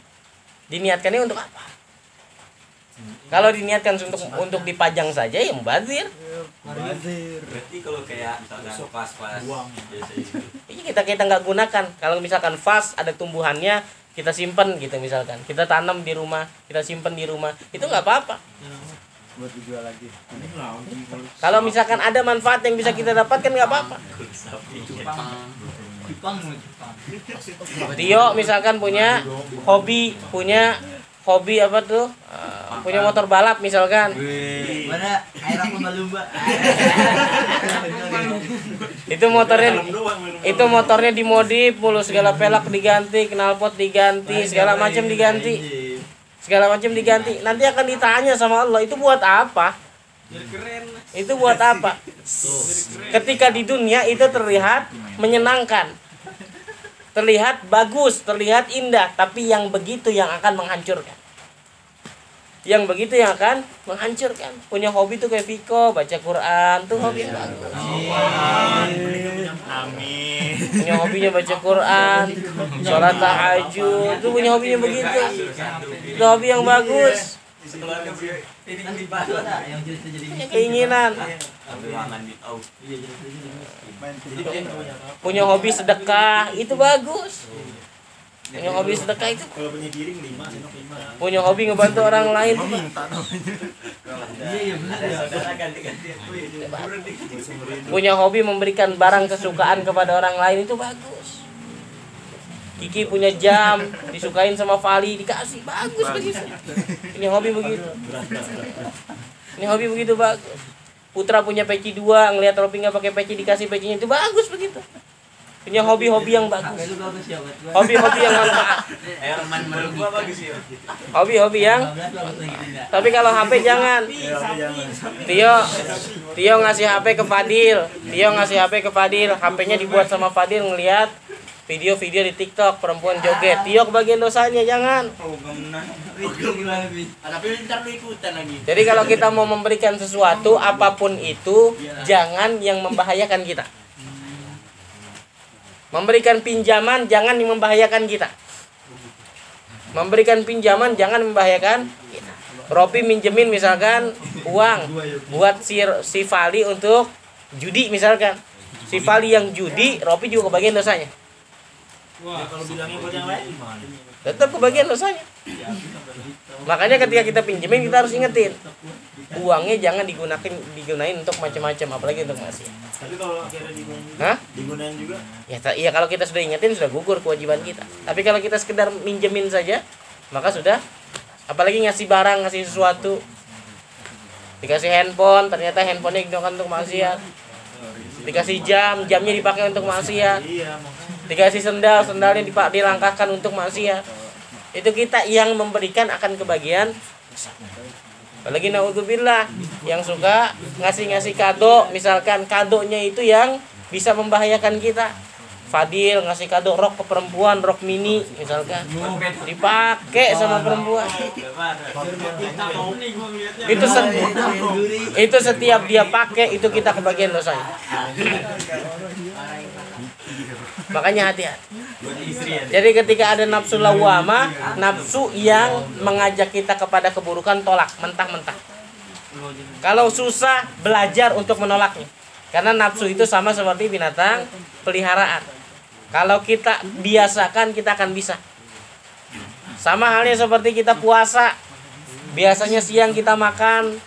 B: Diniatkannya untuk apa? Kalau diniatkan untuk untuk dipajang saja ya mubazir.
D: Berarti kalau kayak misalkan pas-pas biasa gitu.
B: Ini kita kita nggak gunakan. Kalau misalkan vas ada tumbuhannya kita simpen gitu misalkan. Kita tanam di rumah, kita simpen di rumah. Itu nggak apa-apa.
C: buat dijual lagi
B: Kalau misalkan ada manfaat yang bisa kita dapatkan nggak apa-apa. Tio misalkan punya hobi, punya hobi apa tuh? Eh, punya motor balap misalkan.
D: Mana? Air aku lumba. (laughs)
B: Itu motornya itu motornya dimodif mulu segala pelak diganti knalpot diganti segala macam diganti. segala macam diganti. Nanti akan ditanya sama Allah itu buat apa? Itu buat apa? Ketika di dunia itu terlihat menyenangkan terlihat bagus terlihat indah tapi yang begitu yang akan menghancurkan. Yang begitu yang akan menghancurkan. Punya hobi tuh kayak Viko baca Quran tuh hobi yang bagus.
F: Amin.
B: punya hobinya baca Quran sholat tahajud itu punya hobinya begitu. Itu hobi yang bagus Keinginan.
D: Di tahu.
B: punya hobi sedekah. Itu bagus. Punya hobi sedekah itu
F: Kalau punya lima,
B: hobi ngebantu orang lain.
D: Iya iya ya.
B: Punya hobi memberikan barang kesukaan kepada orang lain itu bagus Kiki punya jam disukain sama Vali dikasih bagus begitu ini hobi begitu. Ini hobi begitu bagus Putra punya peci dua ngelihat Ropi nggak pakai peci dikasih pecinya itu bagus begitu. Punya hobi-hobi yang bagus.
D: Ya
B: hobi-hobi yang manfaat
D: Air man baru gua bagus ya.
B: hobi-hobi yang
D: 15 bagus lagi enggak.
B: tapi kalau HP jangan. Tio Tio ngasih HP ke Fadil. Tio ngasih HP ke Fadil. HP-nya dibuat sama Fadil ngelihat video-video di TikTok perempuan joget. Tio kebagian dosanya jangan.
D: Tapi ntar lu ikutan lagi.
B: jadi kalau kita mau memberikan sesuatu apa pun itu jangan yang membahayakan kita. Memberikan pinjaman jangan yang membahayakan kita. Memberikan pinjaman jangan membahayakan kita. Ropi minjemin misalkan uang buat si si Vali untuk judi misalkan. Si Vali yang judi Ropi juga kebagian dosanya
E: Wah,
F: Kalau bilangnya buat yang lain gimana?
B: tetap kebagian dosanya makanya ketika kita pinjemin kita harus ingetin uangnya jangan digunakan digunain untuk macam-macam apalagi untuk maksiat
F: Tapi kalau akhirnya digunain,
B: Hah?
F: digunain juga,
B: Ya, ta- iya kalau kita sudah ingetin sudah gugur kewajiban kita. Tapi kalau kita sekedar minjemin saja, maka sudah apalagi ngasih barang, ngasih sesuatu. Dikasih handphone, ternyata handphonenya digunakan untuk maksiat. Dikasih jam, jamnya dipakai untuk maksiat. Dikasih sendal, sendalnya dipak dilangkahkan untuk maksiat. itu kita yang memberikan akan kebahagiaan. Apalagi naudzubillah yang suka ngasih-ngasih kado. Misalkan kadonya itu yang bisa membahayakan kita. Fadil ngasih kado rok ke perempuan rok mini misalkan. Dipakai sama perempuan. Itu itu setiap dia pakai itu kita kebagian dosanya makanya hati-hati. Jadi ketika ada nafsu lawama nafsu yang mengajak kita kepada keburukan tolak mentah-mentah. Kalau susah belajar untuk menolaknya. Karena nafsu itu sama seperti binatang peliharaan. Kalau kita biasakan kita akan bisa. Sama halnya seperti kita puasa. Biasanya siang kita makan.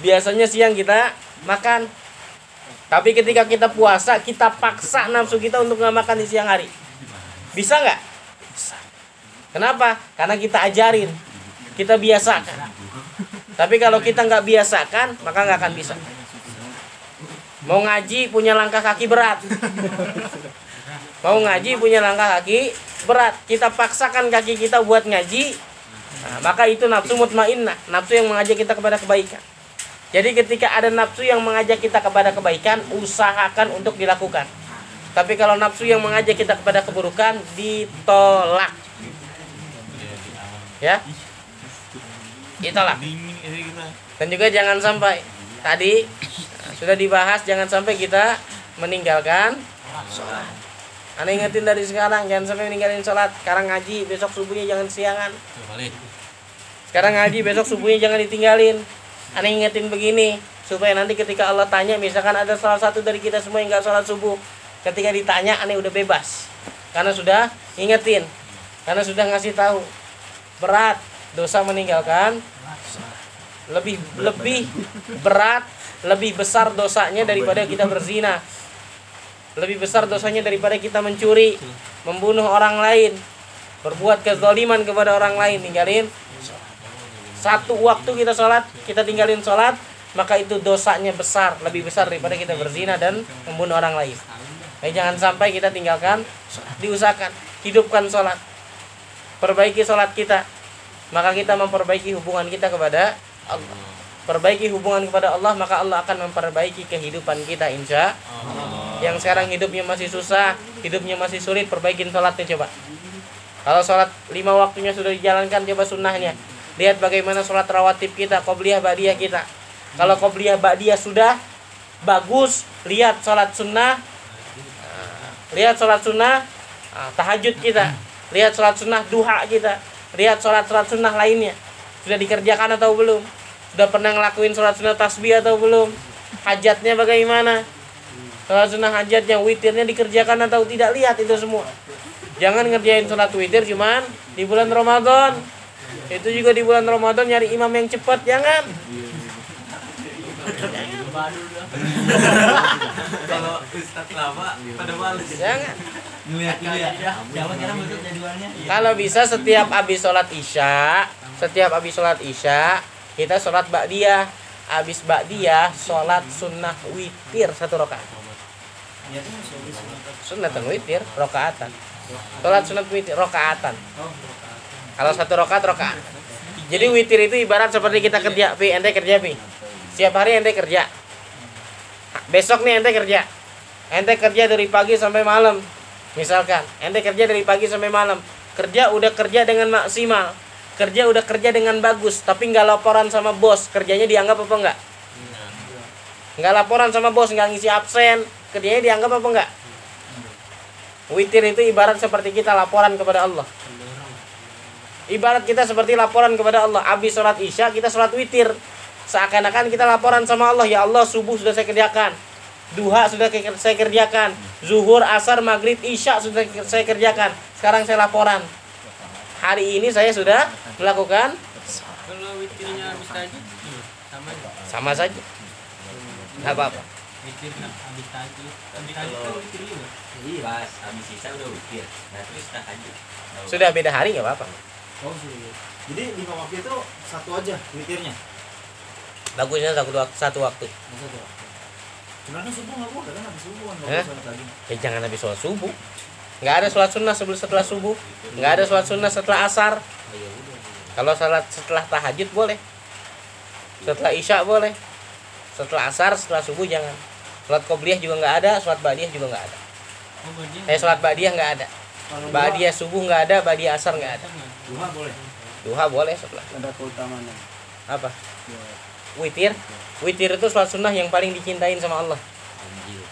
B: Biasanya siang kita makan tapi ketika kita puasa kita paksa nafsu kita untuk nggak makan di siang hari. Bisa nggak? Bisa. Kenapa? Karena kita ajarin. Kita biasakan. Tapi kalau kita nggak biasakan maka nggak akan bisa. Mau ngaji punya langkah kaki berat. Mau ngaji punya langkah kaki berat. Kita paksakan kaki kita buat ngaji. Nah, maka itu nafsu mutmainnah. Nafsu yang mengajak kita kepada kebaikan jadi ketika ada nafsu yang mengajak kita kepada kebaikan usahakan untuk dilakukan tapi kalau nafsu yang mengajak kita kepada keburukan ditolak ya ditolak dan juga jangan sampai tadi sudah dibahas jangan sampai kita meninggalkan sholat. Anda ingetin dari sekarang jangan sampai meninggalin sholat. Sekarang ngaji besok subuhnya jangan siangan. Sekarang ngaji besok subuhnya jangan ditinggalin. Anda ingetin begini supaya nanti ketika Allah tanya misalkan ada salah satu dari kita semua yang nggak sholat subuh ketika ditanya aneh udah bebas. Karena sudah ingetin karena sudah ngasih tahu. Berat dosa meninggalkan. Lebih lebih berat lebih besar dosanya daripada kita berzina. Lebih besar dosanya daripada kita mencuri membunuh orang lain berbuat kezaliman kepada orang lain tinggalin satu waktu kita sholat kita tinggalin sholat maka itu dosanya besar lebih besar daripada kita berzina dan membunuh orang lain. Jadi jangan sampai kita tinggalkan diusahakan hidupkan sholat. Perbaiki sholat kita. Maka kita memperbaiki hubungan kita kepada Allah. Perbaiki hubungan kepada Allah maka Allah akan memperbaiki kehidupan kita insya yang sekarang hidupnya masih susah hidupnya masih sulit perbaikin sholatnya coba. Kalau sholat lima waktunya sudah dijalankan coba sunnahnya lihat bagaimana sholat rawatib kita qobliyah ba'diyah kita. Kalau qobliyah ba'diyah sudah bagus lihat sholat sunnah. Nah, lihat sholat sunnah ah, tahajud kita. Lihat sholat sunnah duha kita. Lihat sholat sholat sunnah lainnya. Sudah dikerjakan atau belum? Sudah pernah ngelakuin sholat sunnah tasbih atau belum? Hajatnya bagaimana? Sholat sunnah hajatnya witirnya dikerjakan atau tidak? Lihat itu semua. Jangan ngerjain sholat witir cuman di bulan Ramadan itu juga di bulan Ramadan nyari imam yang cepat jangan
D: kalau ustadz lama pada males
B: jangan
C: ya. Bentuk jadwalnya?
B: Kalau bisa setiap habis sholat isya, setiap habis sholat isya, kita sholat ba'diyah. Habis ba'diyah, sholat sunnah witir satu rakaat. Sunnatan witir, rakaatan. Sholat sunat witir, rakaatan. Kalau satu rakaat, rakaat. Jadi witir itu ibarat seperti kita kerja, pi, ente kerja, pi. Setiap hari ente kerja. Besok nih ente kerja. Ente kerja dari pagi sampai malam. Misalkan, ente kerja dari pagi sampai malam. Kerja udah kerja dengan maksimal. Kerja udah kerja dengan bagus, tapi nggak laporan sama bos. Kerjanya dianggap apa enggak? Nggak laporan sama bos, nggak ngisi absen. Kerjanya dianggap apa enggak? Witir itu ibarat seperti kita laporan kepada Allah. Ibarat kita seperti laporan kepada Allah. Habis sholat isya, kita sholat witir. Seakan-akan kita laporan sama Allah. Ya Allah, subuh sudah saya kerjakan. Duha sudah saya kerjakan. Zuhur, asar, maghrib, isya sudah saya kerjakan. Sekarang saya laporan. Hari ini saya sudah melakukan
E: Kalau witirnya habis tahajud, sama aja.
B: sama saja. Nggak apa-apa.
E: Witir habis tahajud. Habis
D: Kalau-
E: kan witir juga.
D: iya pas habis sisa udah witir nah terus tahajud.
B: Sudah beda hari nggak apa-apa.
F: Oh, sih. Jadi lima waktu itu satu aja witirnya.
B: Bagusnya satu waktu. Satu waktu.
F: Yang Satu. Sebenarnya subuh nggak boleh kan habis subuh kan nggak
B: Eh? Ya jangan habis sholat subuh. nggak ada sholat sunnah sebelum setelah subuh nggak ada sholat sunnah setelah asar kalau sholat setelah tahajud boleh setelah isya boleh setelah asar setelah subuh jangan sholat qobliyah juga nggak ada sholat badiah juga nggak ada
E: Oh,
B: eh sholat badiah nggak ada badiah subuh nggak ada badiah asar nggak ada
F: duha boleh.
B: duha boleh setelah
C: Ada keutamaannya.
B: apa witir witir itu sholat sunnah yang paling dicintain sama Allah
A: Anjir.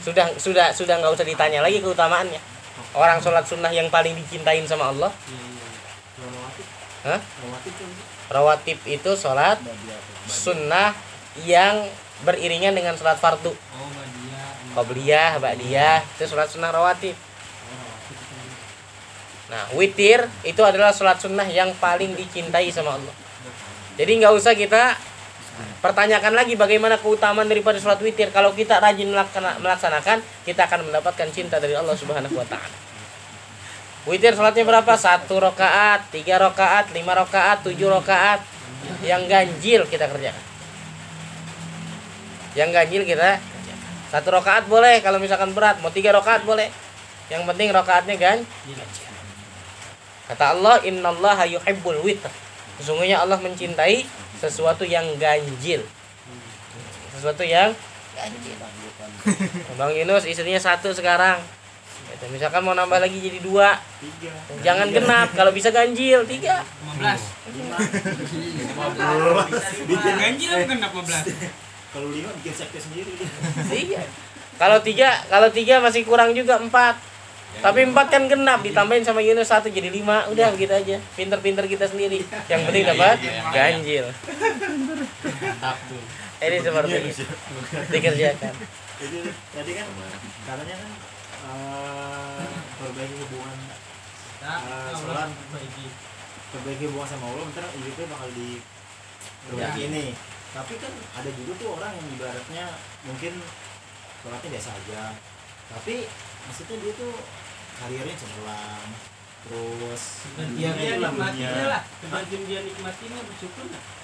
B: sudah sudah sudah nggak usah ditanya lagi keutamaannya orang sholat sunnah yang paling dicintain sama Allah
E: Iya, iya.
F: Rawatib.
B: Hah?
F: Rawatib kan.
B: rawatib itu sholat sunnah yang beriringan dengan sholat fardu
E: Oh, badia.
B: qobliyah ba'diyah itu sholat sunnah rawatib nah witir itu adalah sholat sunnah yang paling dicintai sama Allah. Jadi nggak usah kita pertanyakan lagi bagaimana keutamaan daripada sholat witir. Kalau kita rajin melaksana- melaksanakan kita akan mendapatkan cinta dari Allah subhanahu wa ta'ala. Witir sholatnya berapa? Satu rakaat tiga rakaat lima rakaat tujuh rakaat. Yang ganjil kita kerjakan. Yang ganjil kita satu rakaat boleh kalau misalkan berat mau tiga rakaat boleh. Yang penting rakaatnya gan kata Allah innallaha yuhibbul witr. Sesungguhnya Allah mencintai sesuatu yang ganjil. Sesuatu yang ganjil. (laughs) Bang Yunus istrinya satu sekarang. Gitu, misalkan mau nambah lagi jadi dua.
F: Tiga.
B: jangan genap kalau bisa ganjil tiga.
E: 15.
F: Bikin
E: Ganjil apa kan 15? (laughs)
F: Kalau lima bikin sekte sendiri. Dia.
B: tiga kalau tiga kalau tiga masih kurang juga empat tapi empat kan genap ditambahin sama Yunus satu jadi lima. Udah begitu aja. Pinter-pinter kita sendiri. Yang penting dapat ganjil.
E: Mantap tuh.
B: ini seperti itu dikerjakan.
F: Jadi tadi kan katanya kan eh, perbaiki hubungan
E: Allah
F: sholat.
E: perbaiki.
F: perbaiki hubungan sama Allah ntar hidupnya bakal di perbaiki ini. Tapi kan ada juga tuh orang yang ibaratnya mungkin sholatnya biasa aja. Tapi maksudnya dia tuh karirnya cemerlang terus
E: Iya,
F: gitu
E: dia nikmatinya
F: dunia.
E: lah. Sebagian dia nikmatinya bersyukur.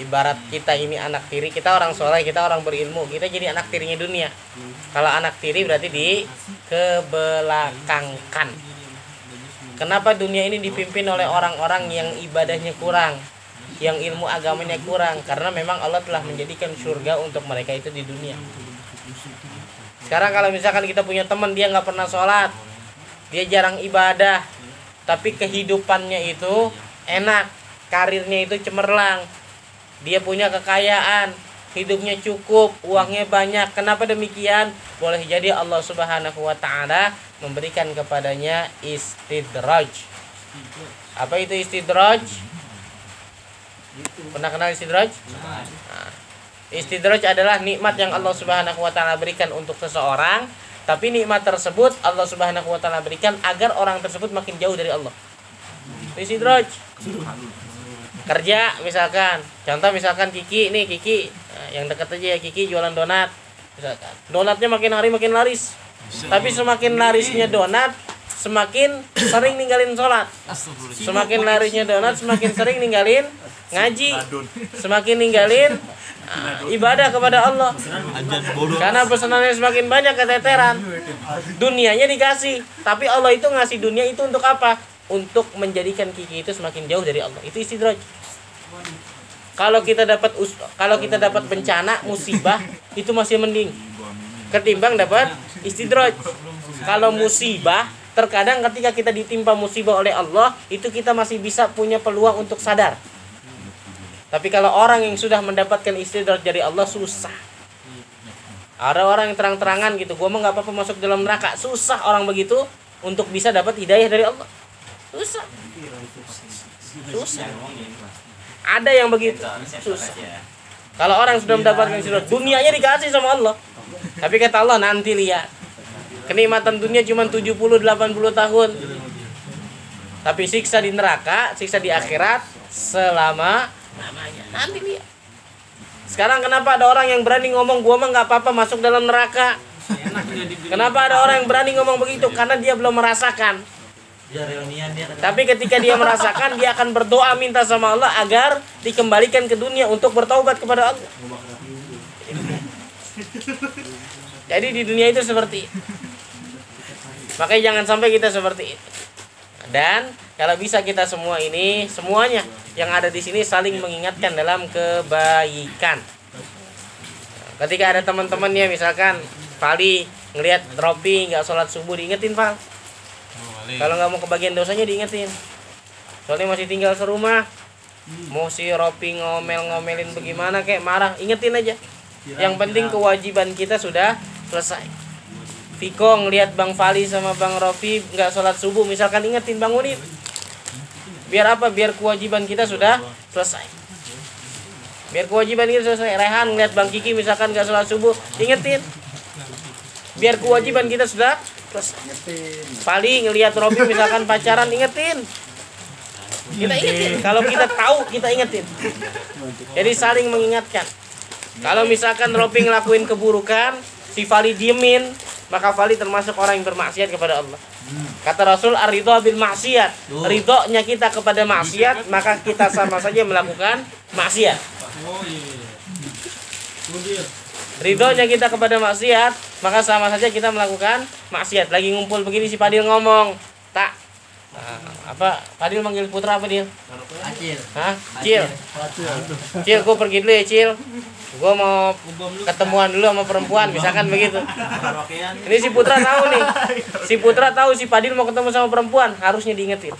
B: ibarat kita ini anak tiri kita orang soleh kita orang berilmu kita jadi anak tirinya dunia. Kalau anak tiri berarti di kebelakangkan kenapa dunia ini dipimpin oleh orang-orang yang ibadahnya kurang yang ilmu agamanya kurang? Karena memang Allah telah menjadikan surga untuk mereka itu di dunia. Sekarang kalau misalkan kita punya teman dia nggak pernah sholat dia jarang ibadah tapi kehidupannya itu enak karirnya itu cemerlang dia punya kekayaan hidupnya cukup uangnya banyak. Kenapa demikian? Boleh jadi Allah subhanahu wa ta'ala memberikan kepadanya istidraj. Apa itu istidraj? Pernah kenal istidraj? Nah, istidraj adalah nikmat yang Allah Subhanahu wa taala berikan untuk seseorang, tapi nikmat tersebut Allah Subhanahu wa taala berikan agar orang tersebut makin jauh dari Allah. Istidraj. Kerja misalkan, contoh misalkan Kiki nih Kiki Nah, yang dekat aja ya Kiki jualan donat. Misalkan donatnya makin hari makin laris. Tapi semakin larisnya donat, semakin sering ninggalin sholat. Semakin larisnya donat, semakin sering ninggalin ngaji. Semakin ninggalin ah, ibadah kepada Allah. Karena pesanannya semakin banyak keteteran. Dunianya dikasih, tapi Allah itu ngasih dunia itu untuk apa? Untuk menjadikan Kiki itu semakin jauh dari Allah. Itu istidraj. Kalau kita dapat us- kalau kita dapat bencana, musibah, (laughs) itu masih mending. Ketimbang dapat istidraj. Kalau musibah, terkadang ketika kita ditimpa musibah oleh Allah, itu kita masih bisa punya peluang untuk sadar. Tapi kalau orang yang sudah mendapatkan istidraj dari Allah susah. Ada orang yang terang-terangan gitu, gua mah nggak apa-apa masuk dalam neraka. Susah orang begitu untuk bisa dapat hidayah dari Allah. Susah. Susah. Ada yang begitu. Susah. Kalau orang sudah mendapatkan istidraj, dunianya dikasih sama Allah. Tapi kata Allah nanti lihat. Kenikmatan dunia cuma 70 80 tahun. Tapi siksa di neraka, siksa di akhirat selama lamanya. Nanti lihat. Sekarang kenapa ada orang yang berani ngomong gua mah nggak apa-apa masuk dalam neraka? Kenapa ada orang yang berani ngomong begitu? Karena dia belum merasakan. Tapi ketika dia merasakan, dia akan berdoa minta sama Allah agar dikembalikan ke dunia untuk bertaubat kepada Allah. Jadi di dunia itu seperti itu. Makanya jangan sampai kita seperti itu. Dan kalau bisa kita semua ini, semuanya yang ada di sini saling mengingatkan dalam kebaikan. Ketika ada teman-temannya misalkan Pali ngelihat Ropi nggak sholat subuh diingetin Pal. Kalau nggak mau kebagian dosanya diingetin. Soalnya masih tinggal serumah. Mau si Ropi ngomel-ngomelin bagaimana kayak marah, ingetin aja. Yang penting kewajiban kita sudah selesai. Viko ngelihat Bang Fali sama Bang Rofi nggak sholat subuh, misalkan ingetin bangunin. Biar apa? Biar kewajiban kita sudah selesai. Biar kewajiban kita selesai. Rehan ngelihat Bang Kiki misalkan nggak sholat subuh, ingetin. Biar kewajiban kita sudah selesai. Paling ngelihat Robi misalkan pacaran ingetin. Kita ingetin. Kalau kita tahu kita ingetin. Jadi saling mengingatkan. Kalau misalkan Robi ngelakuin keburukan, si Fali diemin, maka Fali termasuk orang yang bermaksiat kepada Allah. Kata Rasul Ar-ridho bil maksiat. Ridhonya kita kepada maksiat, maka kita sama saja melakukan maksiat.
E: Oh iya.
B: Ridhonya kita kepada maksiat, maka sama saja kita melakukan maksiat. Lagi ngumpul begini si Padil ngomong, tak Nah, apa Padil manggil putra apa dia?
C: Acil.
B: Hah? Cil. Cil, gue pergi dulu ya Cil. Gue mau ketemuan dulu sama perempuan, misalkan begitu. Ini si Putra tahu nih. Si Putra tahu si Padil mau ketemu sama perempuan, harusnya diingetin.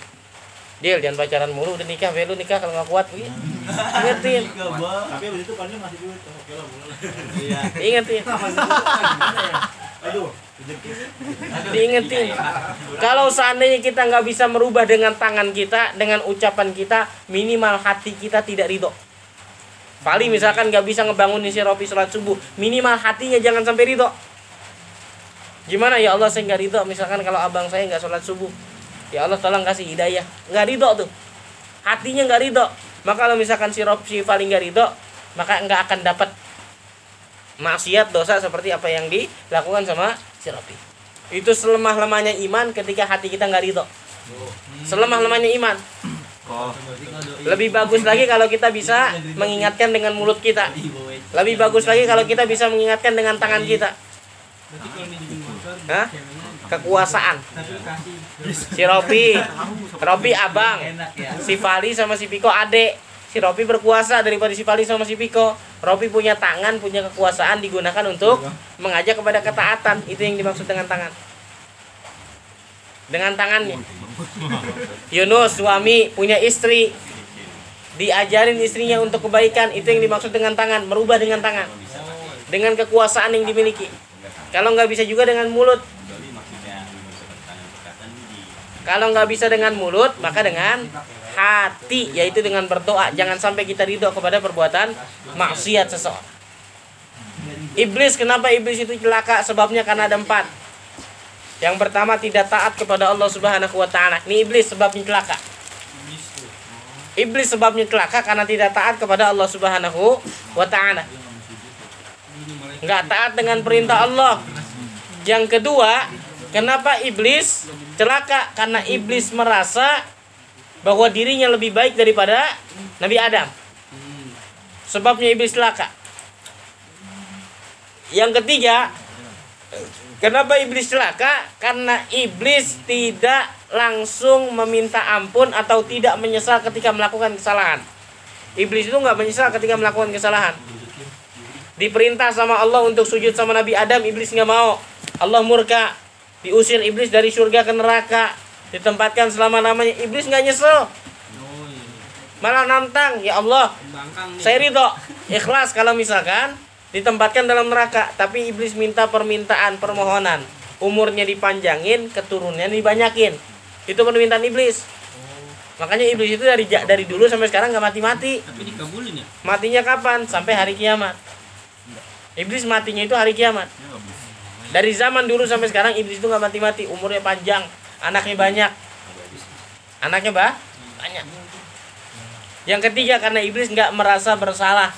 B: Dil, jangan pacaran mulu, udah nikah, be, lu nikah kalau nggak kuat begitu. Ingetin,
F: tapi abis itu paling masih duit oke lah
C: Iya.
B: ingetin,
F: aduh rezeki
B: diingetin. Kalau seandainya kita nggak bisa merubah dengan tangan kita, dengan ucapan kita, minimal hati kita tidak ridho. Paling misalkan nggak bisa ngebangunin si Ropi sholat subuh, minimal hatinya jangan sampai ridho. Gimana? Ya Allah saya nggak ridho, misalkan kalau abang saya nggak sholat subuh, ya Allah tolong kasih hidayah, nggak ridho tuh, hatinya nggak ridho. Maka kalau misalkan si Ropi paling nggak ridho, maka nggak akan dapat maksiat dosa seperti apa yang dilakukan sama si Ropi. Itu selemah-lemahnya iman ketika hati kita nggak ridho. Selemah-lemahnya iman.
D: Oh,
B: Lebih bagus lagi kalau kita bisa mengingatkan dengan mulut kita. Lebih bagus lagi kalau kita bisa mengingatkan dengan tangan kita. Hah? Kekuasaan. Si Ropi, Ropi abang. Si Fali sama si Piko adek. Si Ropi berkuasa daripada si Fali sama si Piko. Ropi punya tangan, punya kekuasaan digunakan untuk mengajak kepada ketaatan. Itu yang dimaksud dengan tangan. Dengan tangannya. Yunus suami punya istri. Diajarin istrinya untuk kebaikan. Itu yang dimaksud dengan tangan. Merubah dengan tangan. Dengan kekuasaan yang dimiliki. Kalau nggak bisa juga dengan mulut.
D: kecuali maksudnya menggunakan tangan perkataan di
B: Kalau nggak bisa dengan mulut, maka dengan hati, yaitu dengan berdoa. Jangan sampai kita ridho kepada perbuatan maksiat seseorang. Iblis, kenapa iblis itu celaka? Sebabnya karena ada empat. Yang pertama tidak taat kepada Allah Subhanahu wa taala. Ini iblis sebabnya celaka. Iblis sebabnya celaka karena tidak taat kepada Allah Subhanahu wa taala. Enggak taat dengan perintah Allah. Yang kedua, kenapa iblis celaka? Karena iblis merasa bahwa dirinya lebih baik daripada Nabi Adam. Sebabnya iblis celaka. Yang ketiga, kenapa iblis celaka? Karena iblis tidak langsung meminta ampun atau tidak menyesal ketika melakukan kesalahan. Iblis itu nggak menyesal ketika melakukan kesalahan. Diperintah sama Allah untuk sujud sama Nabi Adam, iblis nggak mau. Allah murka, diusir iblis dari surga ke neraka, ditempatkan selama lamanya. Iblis nggak nyesel, malah nantang. Ya Allah, saya ridho, ikhlas kalau misalkan ditempatkan dalam neraka, tapi iblis minta permintaan, permohonan, umurnya dipanjangin, keturunannya dibanyakin. Itu permintaan iblis. Makanya iblis itu dari dari dulu sampai sekarang nggak mati-mati.
E: Tapi dikabulin ya.
B: Matinya kapan? Sampai hari kiamat. Iblis matinya itu hari kiamat. Dari zaman dulu sampai sekarang iblis itu nggak mati-mati, umurnya panjang, anaknya banyak. Anaknya bah? Banyak. Yang ketiga karena iblis nggak merasa bersalah.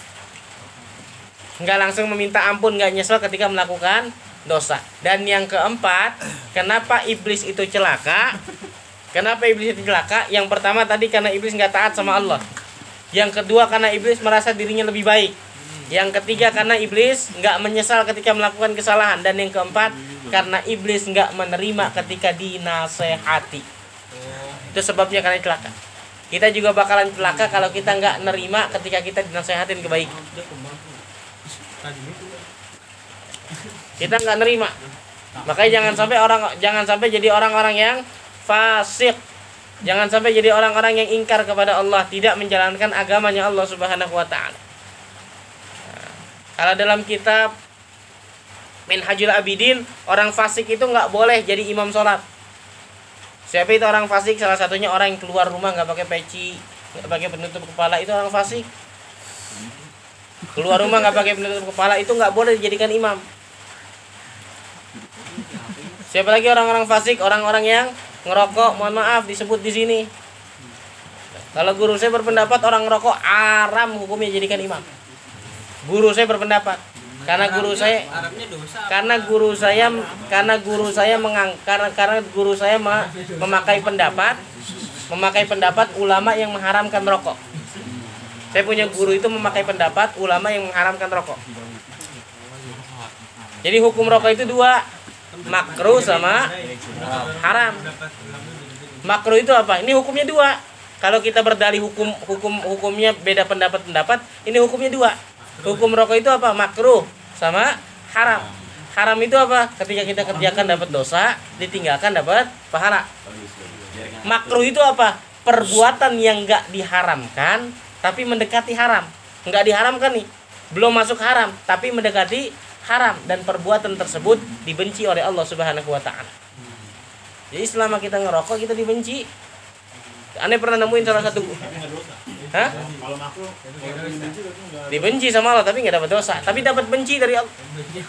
B: Nggak langsung meminta ampun, nggak nyesel ketika melakukan dosa. Dan yang keempat, kenapa iblis itu celaka? Kenapa iblis itu celaka? Yang pertama tadi karena iblis nggak taat sama Allah. Yang kedua karena iblis merasa dirinya lebih baik. Yang ketiga karena iblis nggak menyesal ketika melakukan kesalahan. Dan yang keempat karena iblis nggak menerima ketika dinasehati. Itu sebabnya karena celaka. Kita juga bakalan celaka kalau kita nggak nerima ketika kita dinasehatin kebaikan. Kita nggak nerima. Makanya jangan sampai orang jangan sampai jadi orang-orang yang fasik. Jangan sampai jadi orang-orang yang ingkar kepada Allah, tidak menjalankan agamanya Allah Subhanahu wa taala. Kalau dalam kitab Minhajul Abidin, orang fasik itu nggak boleh jadi imam sholat. Siapa itu orang fasik? Salah satunya orang yang keluar rumah nggak pakai peci, nggak pakai penutup kepala itu orang fasik. Keluar rumah nggak pakai penutup kepala itu nggak boleh dijadikan imam. Siapa lagi orang-orang fasik? Orang-orang yang ngerokok, mohon maaf disebut di sini. Kalau guru saya berpendapat orang ngerokok haram hukumnya jadikan imam. Guru saya berpendapat karena guru saya karena guru saya karena guru saya mengang karena karena guru saya ma- memakai pendapat memakai pendapat ulama yang mengharamkan rokok. Saya punya guru itu memakai pendapat ulama yang mengharamkan rokok. Jadi hukum rokok itu dua, makruh sama haram. Makruh itu apa? Ini hukumnya dua. Kalau kita berdalih hukum hukum hukumnya beda pendapat pendapat, ini hukumnya dua. Hukum rokok itu apa? Makruh sama haram. Haram itu apa? Ketika kita kerjakan dapat dosa, ditinggalkan dapat pahala. Makruh itu apa? Perbuatan yang nggak diharamkan tapi mendekati haram. Nggak diharamkan nih, belum masuk haram tapi mendekati haram dan perbuatan tersebut dibenci oleh Allah Subhanahu wa taala. Jadi selama kita ngerokok kita dibenci. Aneh pernah nemuin salah satu Hah?
F: Dibenci
B: sama Allah tapi nggak dapat dosa, tapi dapat benci dari Allah,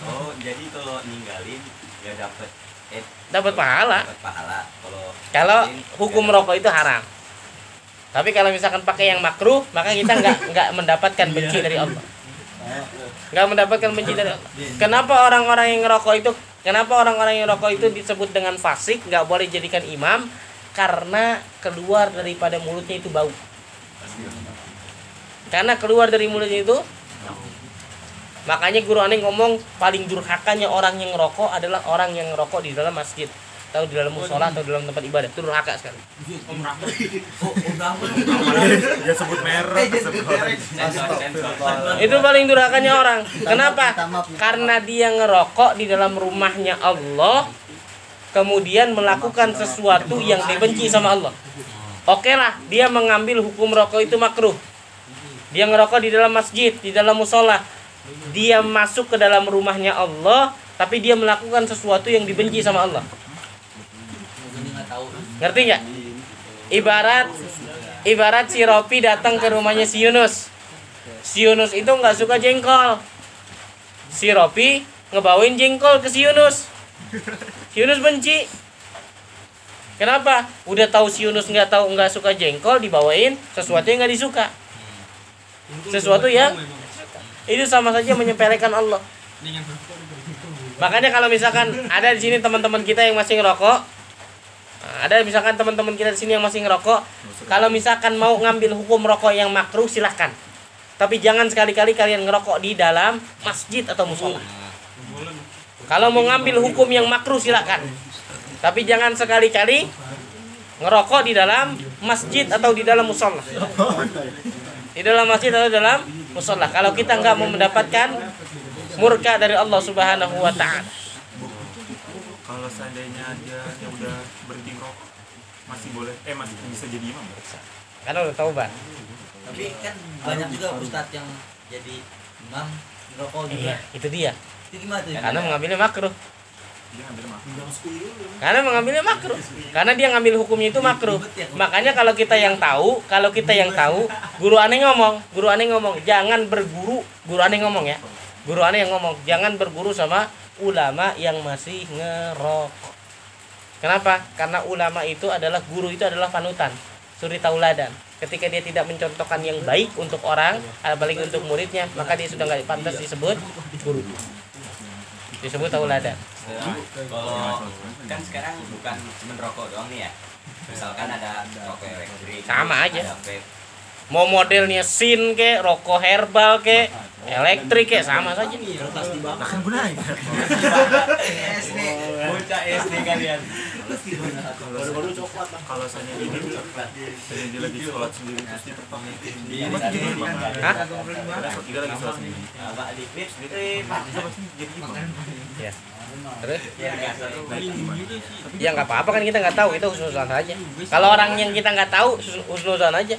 D: Oh, jadi kalau ninggalin ya dapat eh
B: dapat pahala.
D: dapat pahala. Kalau
B: Kalau hukum
D: ya
B: rokok itu haram. Tapi kalau misalkan pakai yang makruh, maka kita nggak (laughs) (laughs) nggak mendapatkan benci dari Allah. Nggak mendapatkan benci dari Allah. Kenapa orang-orang yang ngerokok itu Kenapa orang-orang yang rokok itu disebut dengan fasik, nggak boleh jadikan imam? Karena keluar daripada mulutnya itu bau. Karena keluar dari mulutnya itu Makanya guru aneh ngomong paling durhakanya orang yang ngerokok adalah orang yang ngerokok di dalam masjid atau di dalam musola atau di dalam tempat ibadah itu durhaka sekali.
C: Oh,
F: Ya sebut merek.
D: sensor.
B: Itu paling durhakanya orang. Kenapa? Karena dia ngerokok di dalam rumahnya Allah kemudian melakukan sesuatu yang dibenci sama Allah. Oke lah, dia mengambil hukum rokok itu makruh. Dia ngerokok di dalam masjid, di dalam musola. Dia masuk ke dalam rumahnya Allah, tapi dia melakukan sesuatu yang dibenci sama Allah. Ngerti nggak? Ibarat ibarat si Ropi datang ke rumahnya si Yunus. Si Yunus itu nggak suka jengkol. Si Ropi ngebawain jengkol ke si Yunus. Si Yunus benci. Kenapa? Udah tahu si Yunus nggak tahu nggak suka jengkol dibawain sesuatu yang nggak disuka. Sesuatu yang itu sama saja menyepelekan Allah. Makanya kalau misalkan ada di sini teman-teman kita yang masih ngerokok, nah, ada misalkan teman-teman kita di sini yang masih ngerokok, kalau misalkan mau ngambil hukum rokok yang makruh silahkan. Tapi jangan sekali-kali kalian ngerokok di dalam masjid atau musola. Kalau mau ngambil hukum yang makruh silahkan. Tapi jangan sekali-kali ngerokok di dalam masjid atau di dalam musola. Di dalam masjid atau di dalam musola. Kalau kita nggak mau mendapatkan murka dari Allah Subhanahu wa taala.
G: kalau seandainya dia yang udah berhenti ngerokok masih boleh eh masih bisa jadi imam nggak?
B: Karena udah taubat.
C: Tapi kan banyak juga ustadz yang jadi imam ngerokok juga.
B: Iya, itu dia.
C: Itu gimana tuh?
B: Karena mengambilnya makruh. Karena mengambilnya makruh. Karena dia ngambil hukumnya itu makruh. Makanya kalau kita yang tahu, kalau kita yang tahu, guru aneh ngomong, guru aneh ngomong, jangan berguru, guru aneh ngomong ya. Guru aneh yang ngomong, jangan berguru sama ulama yang masih ngerokok. Kenapa? Karena ulama itu adalah guru itu adalah panutan, suri tauladan. Ketika dia tidak mencontohkan yang baik untuk orang, apalagi untuk muridnya, maka dia sudah nggak pantas disebut guru. Disebut tauladan.
D: Kalau kan sekarang bukan cuma rokok doang nih ya. Misalkan ada rokok elektrik.
B: Sama aja.
D: Ada vape.
B: Mau modelnya sin ke, rokok herbal ke, elektrik ke, sama saja.
G: Akan gunain.
C: SD bocah SD kalian
F: baru-baru coklat
G: Kalau saya ini saya dia lagi sholat sendiri terus.
D: Iya.
B: Hah?
G: Dia lagi sholat sendiri.
C: Abah di klip
G: Dia pasti jadi imam.
B: Ya. Terus?
C: ya?
B: Ya nggak apa-apa kan kita nggak tahu itu husnuzon aja. Kalau orang yang kita nggak tahu husnuzon aja.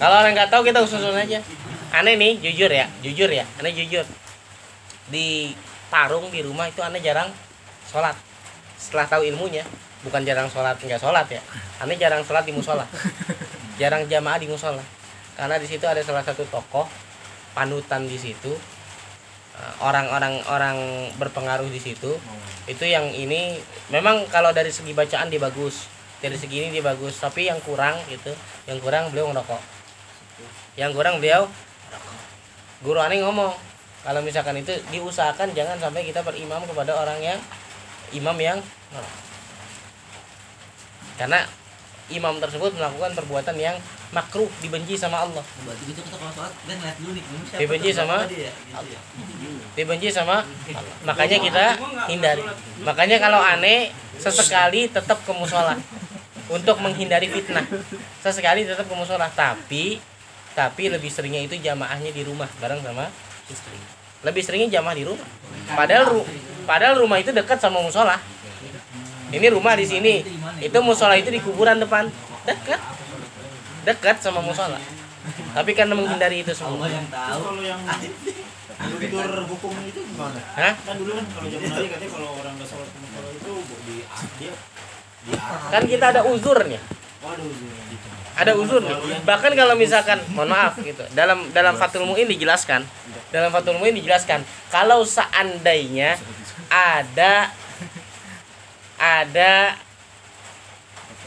B: Kalau orang nggak tahu kita husnuzon aja. Aneh nih jujur ya, jujur ya, aneh jujur. Di Parung di rumah itu aneh jarang sholat. Setelah tahu ilmunya, bukan jarang sholat nggak sholat ya. Aneh jarang sholat di musola, jarang jamaah di musola. Karena di situ ada salah satu tokoh panutan di situ Eh, orang-orang orang berpengaruh di situ itu yang ini memang kalau dari segi bacaan dia bagus dari segi ini dia bagus tapi yang kurang gitu yang kurang beliau ngerokok yang kurang beliau guru aneh ngomong kalau misalkan itu diusahakan jangan sampai kita berimam kepada orang yang imam yang ngerokok karena imam tersebut melakukan perbuatan yang makruh dibenci sama Allah.
C: Berarti kita kalau sholat kita ngeliat dulu nih ini siapa
B: Dibenci sama
C: dia gitu ya.
B: Dibenci sama Allah. makanya kita hindari. makanya kalau aneh sesekali tetap ke musola. Untuk menghindari fitnah. Sesekali tetap ke musola. Tapi tapi lebih seringnya itu jamaahnya di rumah bareng sama istri. Lebih seringnya jamaah di rumah. Padahal ru- padahal rumah itu dekat sama musola. Ini rumah di sini. Itu musola itu di kuburan depan. Dekat. Dekat sama musola. Tapi karena menghindari itu semua.
C: Allah yang tahu
F: Terus kalau yang (laughs) luntur hukum itu gimana?
B: Hah?
F: Kan dulu kan kalau zaman dulu katanya kalau orang nggak sholat ke musola itu di dia di
B: kan kita ada uzurnya.
F: Waduh, gitu.
B: Ada uzur bahkan kalau misalkan mohon maaf gitu. Dalam dalam Fathul Muin dijelaskan. Dalam Fathul Muin dijelaskan. Kalau seandainya ada ada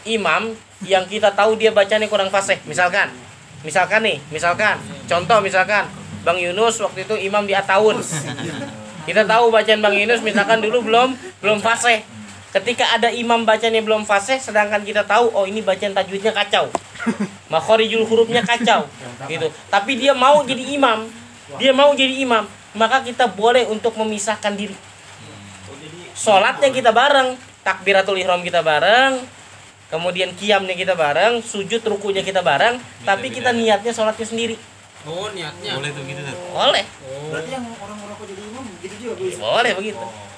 B: imam yang kita tahu dia bacanya kurang fasih misalkan. Misalkan nih misalkan. Contoh misalkan. Bang Yunus waktu itu imam di Ataun kita tahu bacaan Bang Yunus misalkan dulu belum belum fasih ketika ada imam bacanya belum fasih sedangkan kita tahu oh ini bacaan tajwidnya kacau. (laughs) Makhorijul hurufnya kacau gitu. Tapi dia mau jadi imam dia mau jadi imam maka kita boleh untuk memisahkan diri. Sholatnya kita bareng takbiratul ihram kita bareng kemudian kiamnya kita bareng sujud rukunya kita bareng tapi kita niatnya sholatnya sendiri.
E: Oh niatnya.
D: Boleh tuh gitu tuh.
B: boleh.
F: Berarti yang orang merokok jadi imam gitu juga Bu.
B: boleh begitu.
D: Tapi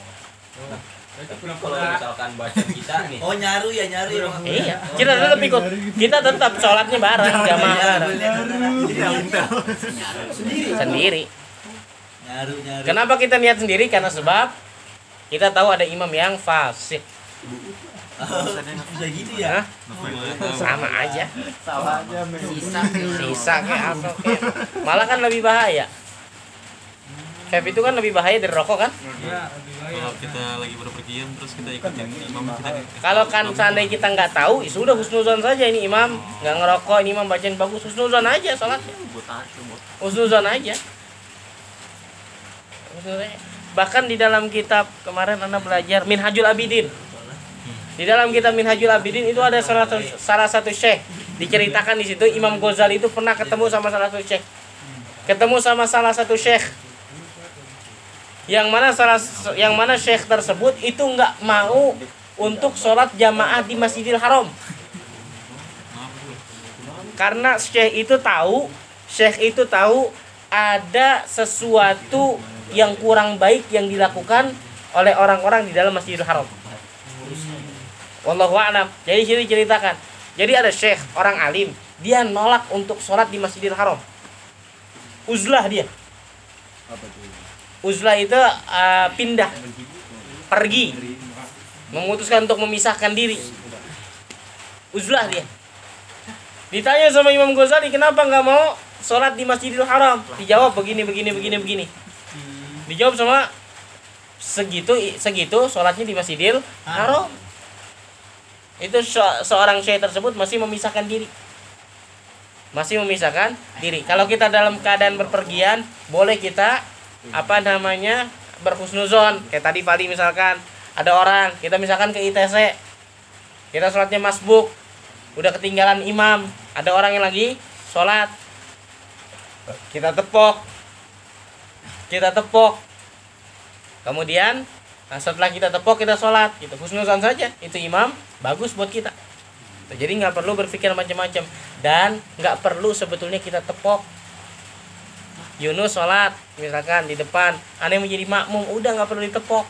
D: kalau misalkan baca kita nih.
C: oh nyaru ya nyaru ya
B: iya kita tetap ikut kita tetap sholatnya bareng jamaah bareng sendiri
C: nyaru nyaru
B: Kenapa kita niat sendiri? Karena sebab kita tahu ada imam yang fasik.
C: bisa gitu ya
B: Hah? Sama aja.
E: Sisa.
B: Sisa kayak apa. Malah kan lebih bahaya. Vape itu kan lebih bahaya dari rokok kan?
E: Ya, lebih baik.
D: Kalau kita lagi berpergian terus kita ikutin imam kita.
B: Kalau kan seandainya kita nggak tahu, ya sudah husnuzon saja ini imam nggak ngerokok, ini imam bacain bagus, husnuzon aja sholatnya. Husnuzon aja. Husnuzon aja. Bahkan di dalam kitab kemarin anda belajar Minhajul Abidin. Di dalam kitab Minhajul Abidin itu ada salah satu, salah satu syekh diceritakan di situ Imam Ghazali itu pernah ketemu sama salah satu syekh. Ketemu sama salah satu syekh. Yang mana salah yang mana syekh tersebut itu nggak mau untuk sholat jamaah di Masjidil Haram. Karena syekh itu tahu, syekh itu tahu ada sesuatu yang kurang baik yang dilakukan oleh orang-orang di dalam Masjidil Haram. Wallahu a'lam. Jadi sini ceritakan. Jadi ada syekh, orang alim, dia nolak untuk sholat di Masjidil Haram. Uzlah dia. Uzlah itu uh, pindah, pergi, memutuskan untuk memisahkan diri. Uzlah dia. Ditanya sama Imam Ghazali, kenapa nggak mau sholat di Masjidil Haram? Dijawab begini, begini, begini, begini. Dijawab sama segitu segitu sholatnya di Masjidil Haram itu se- seorang syekh tersebut masih memisahkan diri masih memisahkan diri kalau kita dalam keadaan berpergian boleh kita apa namanya? Berhusnuzon. Kayak tadi Fadi misalkan ada orang kita misalkan ke ITC kita sholatnya masbuk udah ketinggalan imam ada orang yang lagi sholat kita tepok kita tepok. Kemudian nah setelah kita tepok kita sholat gitu. Husnuzon saja itu imam bagus buat kita. Jadi nggak perlu berpikir macam-macam. Dan nggak perlu sebetulnya kita tepok Yunus sholat misalkan di depan aneh menjadi makmum udah nggak perlu ditepok.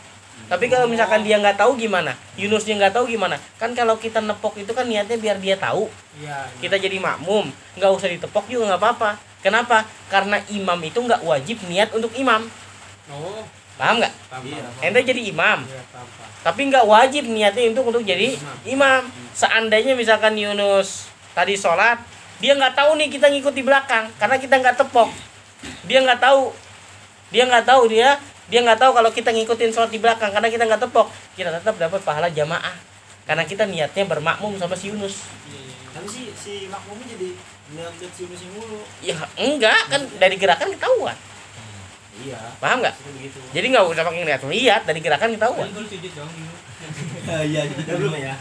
B: Tapi kalau misalkan dia nggak tahu gimana Yunusnya nggak tahu gimana kan kalau kita nepok itu kan niatnya biar dia tahu.
E: Iya.
B: kita jadi makmum nggak usah ditepok juga nggak apa-apa. Kenapa? Karena imam itu nggak wajib niat untuk imam.
E: Oh,
B: paham nggak.
F: Iya.
B: ente jadi imam.
E: Iya, paham, paham.
B: tapi nggak wajib niatnya untuk untuk jadi imam. seandainya misalkan Yunus tadi sholat dia nggak tahu nih kita ngikut di belakang karena kita nggak tepok dia nggak tahu. Dia nggak tahu dia. Dia nggak tahu kalau kita ngikutin sholat di belakang karena kita nggak tepok. Kita tetap dapat pahala jamaah. Karena kita niatnya bermakmum sama si Yunus.
E: Iya, iya, iya.
F: tapi si si makmumnya jadi ngeliat si musim mulu.
B: Ya enggak. Kan dari gerakan ketahuan.
F: Iya.
B: Paham nggak? Jadi nggak usah pakai lihat lihat. Dari gerakan ketahuan.
E: Kan (laughs) dulu.
C: iya
F: udah belum ya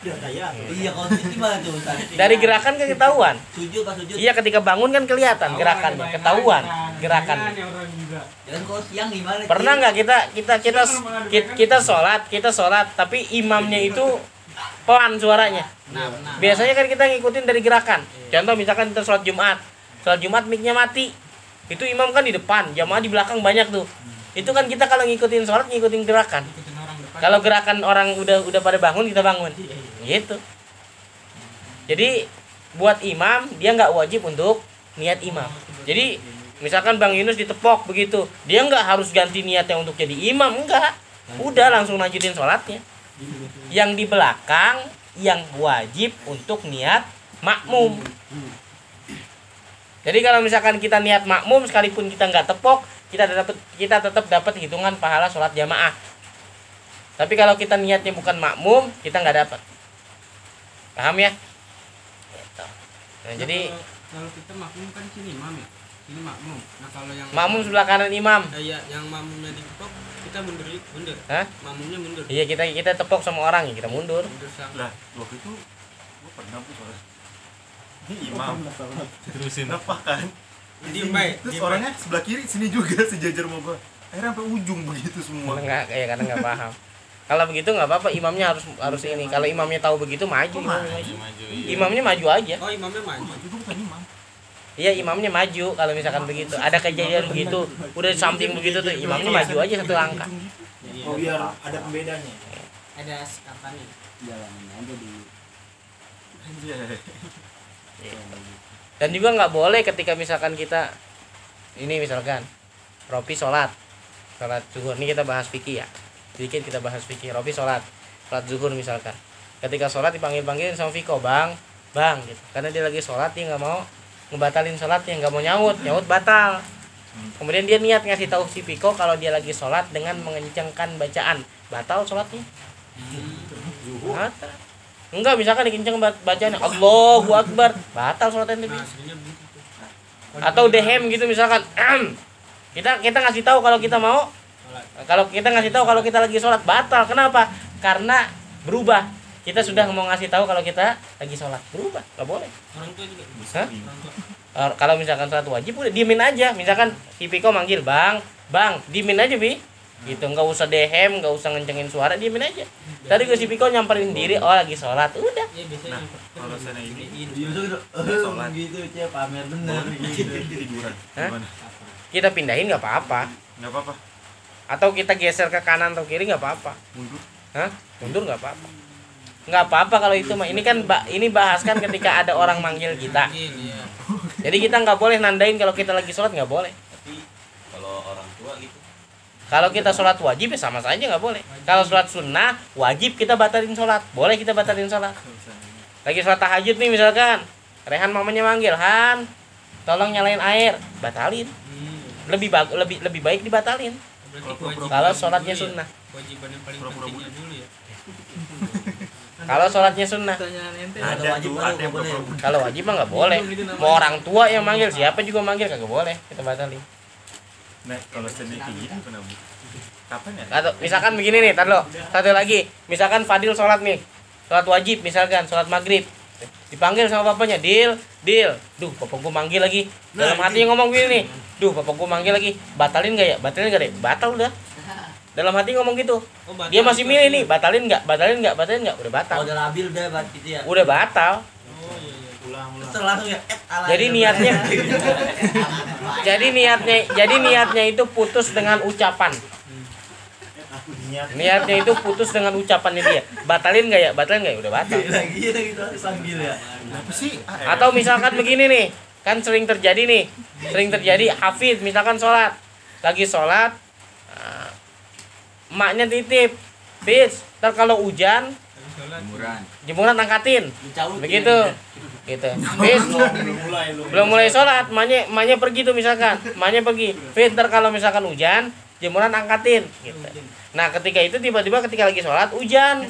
C: iya kalau itu gimana tuh Ustaz?
B: dari gerakan kan ketahuan?
C: Sujud pas sujud
B: iya ketika bangun kan kelihatan gerakannya ketahuan gerakan.
C: kalau siang gimana?
B: Pernah nggak kita kita kita kita, kita sholat kita sholat tapi imamnya itu pelan suaranya.
E: Nah, nah.
B: biasanya kan kita ngikutin dari gerakan. Contoh misalkan kita sholat jumat. Sholat jumat micnya mati. Itu imam kan di depan jamaah di belakang banyak tuh. Itu kan kita kalau ngikutin sholat ngikutin gerakan. Kalau gerakan orang udah udah pada bangun kita bangun. Gitu. Jadi buat imam dia nggak wajib untuk niat imam. jadi misalkan bang Yunus ditepok begitu dia nggak harus ganti niatnya untuk jadi imam enggak udah langsung lanjutin sholatnya. Yang di belakang yang wajib untuk niat makmum. Jadi kalau misalkan kita niat makmum sekalipun kita nggak tepok kita dapat kita tetap dapat hitungan pahala sholat jamaah tapi kalau kita niatnya bukan makmum, kita nggak dapat. Paham ya? Gitu. Nah, jadi
E: kalau, kalau kita makmum kan sini imam ya. Sini makmum. Nah, kalau yang
B: makmum sebelah kanan imam.
E: Eh, ya, yang makmumnya ditepok, kita mundur mundur.
B: Hah?
E: Makmumnya mundur.
B: Iya kita kita tepok sama orang ya kita mundur.
E: Mundur sama.
G: lah waktu itu gua pernah tuh soalnya ini imam terusin apa kan
E: Diem baik.
G: terus orangnya sebelah kiri sini juga sejajar sama gua akhirnya sampai ujung begitu semua
B: Karena nggak kayak kadang nggak paham. Kalau begitu nggak apa-apa imamnya harus harus ini. Kalau imamnya tahu begitu maju
G: Kok
B: imamnya
G: maju?
B: maju. Imamnya maju aja.
E: Oh, imamnya maju.
G: maju bukan imam
B: Iya imamnya maju kalau misalkan begitu. Ada kejadian begitu, udah samping begitu tuh imamnya maju aja satu langkah.
E: Jadi
F: oh biar ada pembedanya
E: ada sekatannya.
G: Anjay.
B: Dan juga nggak boleh ketika misalkan kita ini misalkan Ropi sholat sholat zuhur ini kita bahas fikih ya sedikit kita bahas fikih Ropi sholat. Sholat zuhur misalkan. Ketika sholat dipanggil panggilin sama Viko bang bang gitu. Karena dia lagi sholat dia nggak mau ngebatalin sholatnya nggak mau nyaut. Nyaut batal. Kemudian dia niat ngasih tahu si Viko kalau dia lagi sholat dengan mengencangkan bacaan. Batal sholatnya. Batal. Enggak misalkan dikenceng ba- bacaan Allahu Akbar. Batal sholatnya
E: Nah,
B: atau dehem gitu misalkan. (clears throat) Kita kita ngasih tahu kalau kita mau. Kalau kita ngasih tahu kalau kita lagi sholat batal. Kenapa? Karena berubah. Kita sudah mau ngasih tahu kalau kita lagi sholat. Berubah nggak boleh.
E: Orang tua juga.
B: Hah?
E: Orang tua.
B: Eh, kalau misalkan sholat wajib udah diemin aja. Misalkan si Piko manggil bang bang diemin aja bi. Gitu nggak usah dehem nggak usah ngencengin suara diemin aja. Tadi gue si Piko nyamperin diri oh lagi sholat. Udah.
E: Ya biasanya
G: Nah,
E: yang
G: kalau sana ini
C: Iya, (laughs) gitu.
G: Sholat.
C: gitu, Cie, pamer bener gitu.
B: kita pindahin nggak apa-apa.
G: Nggak apa-apa
B: atau kita geser ke kanan atau kiri nggak apa-apa
G: mundur
B: Hah? Mundur nggak apa-apa. Nggak apa-apa kalau itu mah. Ini kan ba- ini bahas kan ketika ada orang manggil kita.
E: Iya, iya.
B: Jadi kita nggak boleh nandain kalau kita lagi sholat nggak boleh.
D: tapi kalau orang tua gitu
B: Kalau kita sholat wajib ya sama saja nggak boleh. Kalau sholat sunnah wajib kita batalin sholat. Boleh kita batalin sholat. Lagi sholat tahajud nih misalkan. Rehan mamanya manggil Han, tolong nyalain air, batalin.
E: Hmm.
B: Lebih lebih lebih baik dibatalin.
G: Kalau pura-pura
E: kewajiban
B: Kalau sholatnya
E: ya.
B: sunnah.
E: Kewajiban yang paling
G: Pura-pura
E: pentingnya dulu ya. (laughs)
B: Kalau sholatnya sunnah.
C: Ada wajib
G: ada yang
C: boleh.
B: Kalau wajib mah nggak boleh. Mau orang tua yang manggil siapa juga manggil kagak boleh kita batalin.
G: nah kalau seandainya kayak gitu kenapa kapan ya
B: Atau misalkan begini nih, tar lo. Satu lagi, misalkan Fadil sholat nih, sholat wajib misalkan, sholat maghrib. Dipanggil sama bapaknya, Dil, Dil. Duh, bapak gua manggil lagi. Dalam hati ngomong gini nih. Duh, bapak gua manggil lagi. Batalin gak ya? Batalin gak deh? Batal udah. (laughs) Dalam hati ngomong gitu.
E: Oh, batal
B: Dia masih milih nih, batalin nggak? Batalin nggak? Batalin nggak? Udah batal.
C: Kalau udah labil udah buat gitu ya.
B: Udah batal.
E: Oh iya iya.
C: langsung ya. eh,
B: Jadi
C: ya,
B: niatnya (laughs) jadi niatnya jadi niatnya itu putus dengan ucapan.
F: Niat
B: Niatnya itu putus dengan ucapannya dia. Batalin nggak ya? Batalin nggak ya? Udah batal.
C: lagi ya gitu sambil ya.
G: kenapa sih eh.
B: Atau misalkan begini nih, kan sering terjadi nih, sering terjadi hafid misalkan sholat, lagi sholat, ah, emaknya titip, bis, ntar kalau hujan.
D: Jemuran.
B: jemuran angkatin, begitu, gitu. Bis,
F: belum mulai lu
B: belum mulai sholat, emaknya, emaknya pergi tuh misalkan, emaknya pergi, bis, ntar kalau misalkan hujan, jemuran angkatin, gitu. Nah ketika itu tiba-tiba ketika lagi sholat hujan,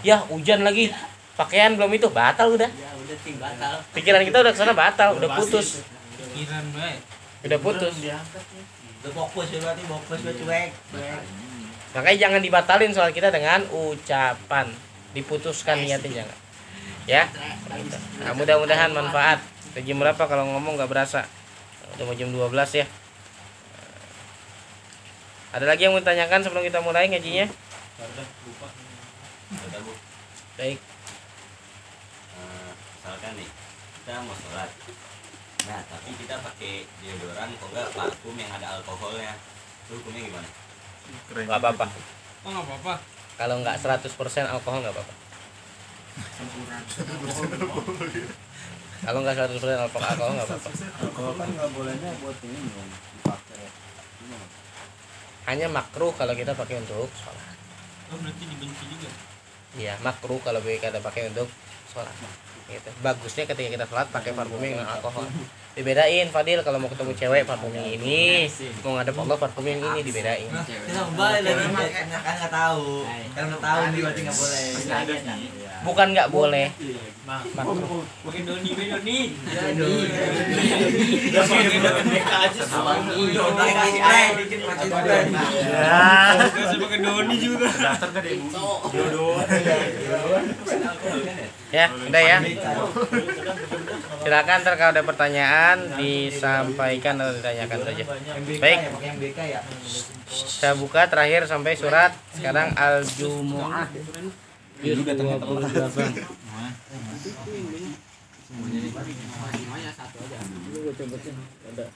B: ya. Hujan lagi, pakaian belum itu batal udah,
C: Ya udah ting batal.
B: pikiran kita udah ke sana batal, udah putus.
E: Pikiran baik.
B: udah putus.
F: diangkat ya
C: Udah fokus ya berarti fokus gue cuek.
B: Makanya jangan dibatalin soal kita dengan ucapan. Diputuskan niatnya jangan. Ya. Nah, mudah-mudahan manfaat. Jam berapa kalau ngomong nggak berasa. Udah mau jam 12 ya ada lagi yang mau ditanyakan sebelum kita mulai ngajinya?
D: Bu.
B: baik.
D: Eh, misalkan nih kita mau sholat. Nah tapi kita pakai deodoran kok enggak parfum yang ada alkoholnya. Itu hukumnya gimana?
G: Keren
B: nggak apa-apa.
E: Oh nggak apa-apa.
B: kalau nggak 100% alkohol nggak apa-apa. Kalau nggak 100% alkohol alkohol nggak apa-apa.
A: Kalau kan nggak bolehnya buat ini dipakai. Gimana?
B: Hanya makruh kalau kita pakai untuk sholat
E: Oh berarti dibenci juga.
B: Iya, makruh kalau kita pakai untuk sholat. Gitu. Bagusnya ketika kita sholat pakai parfum yang alkohol. Dibedain Fadil kalau mau ketemu cewek parfum yang ini, mau ngadep Allah parfum yang ini dibedain.
C: Kita kembali lagi kan kan nggak tahu. Kan nggak tahu nih berarti nggak boleh.
B: Bukan nggak boleh,
F: nah.
E: Pakai doni doni.
F: Udah BK aja sama
E: doni juga.
G: daftar gak deh bu
F: jodoh
B: Ya, udah ya. Silakan ntar kalau ada pertanyaan disampaikan atau ditanyakan saja. Baik.
C: ya, ya.
B: Saya buka terakhir sampai surat sekarang Al-Jumu'ah. Juz 28. (laughs)
A: Semuanya satu aja. Lu coba sih ada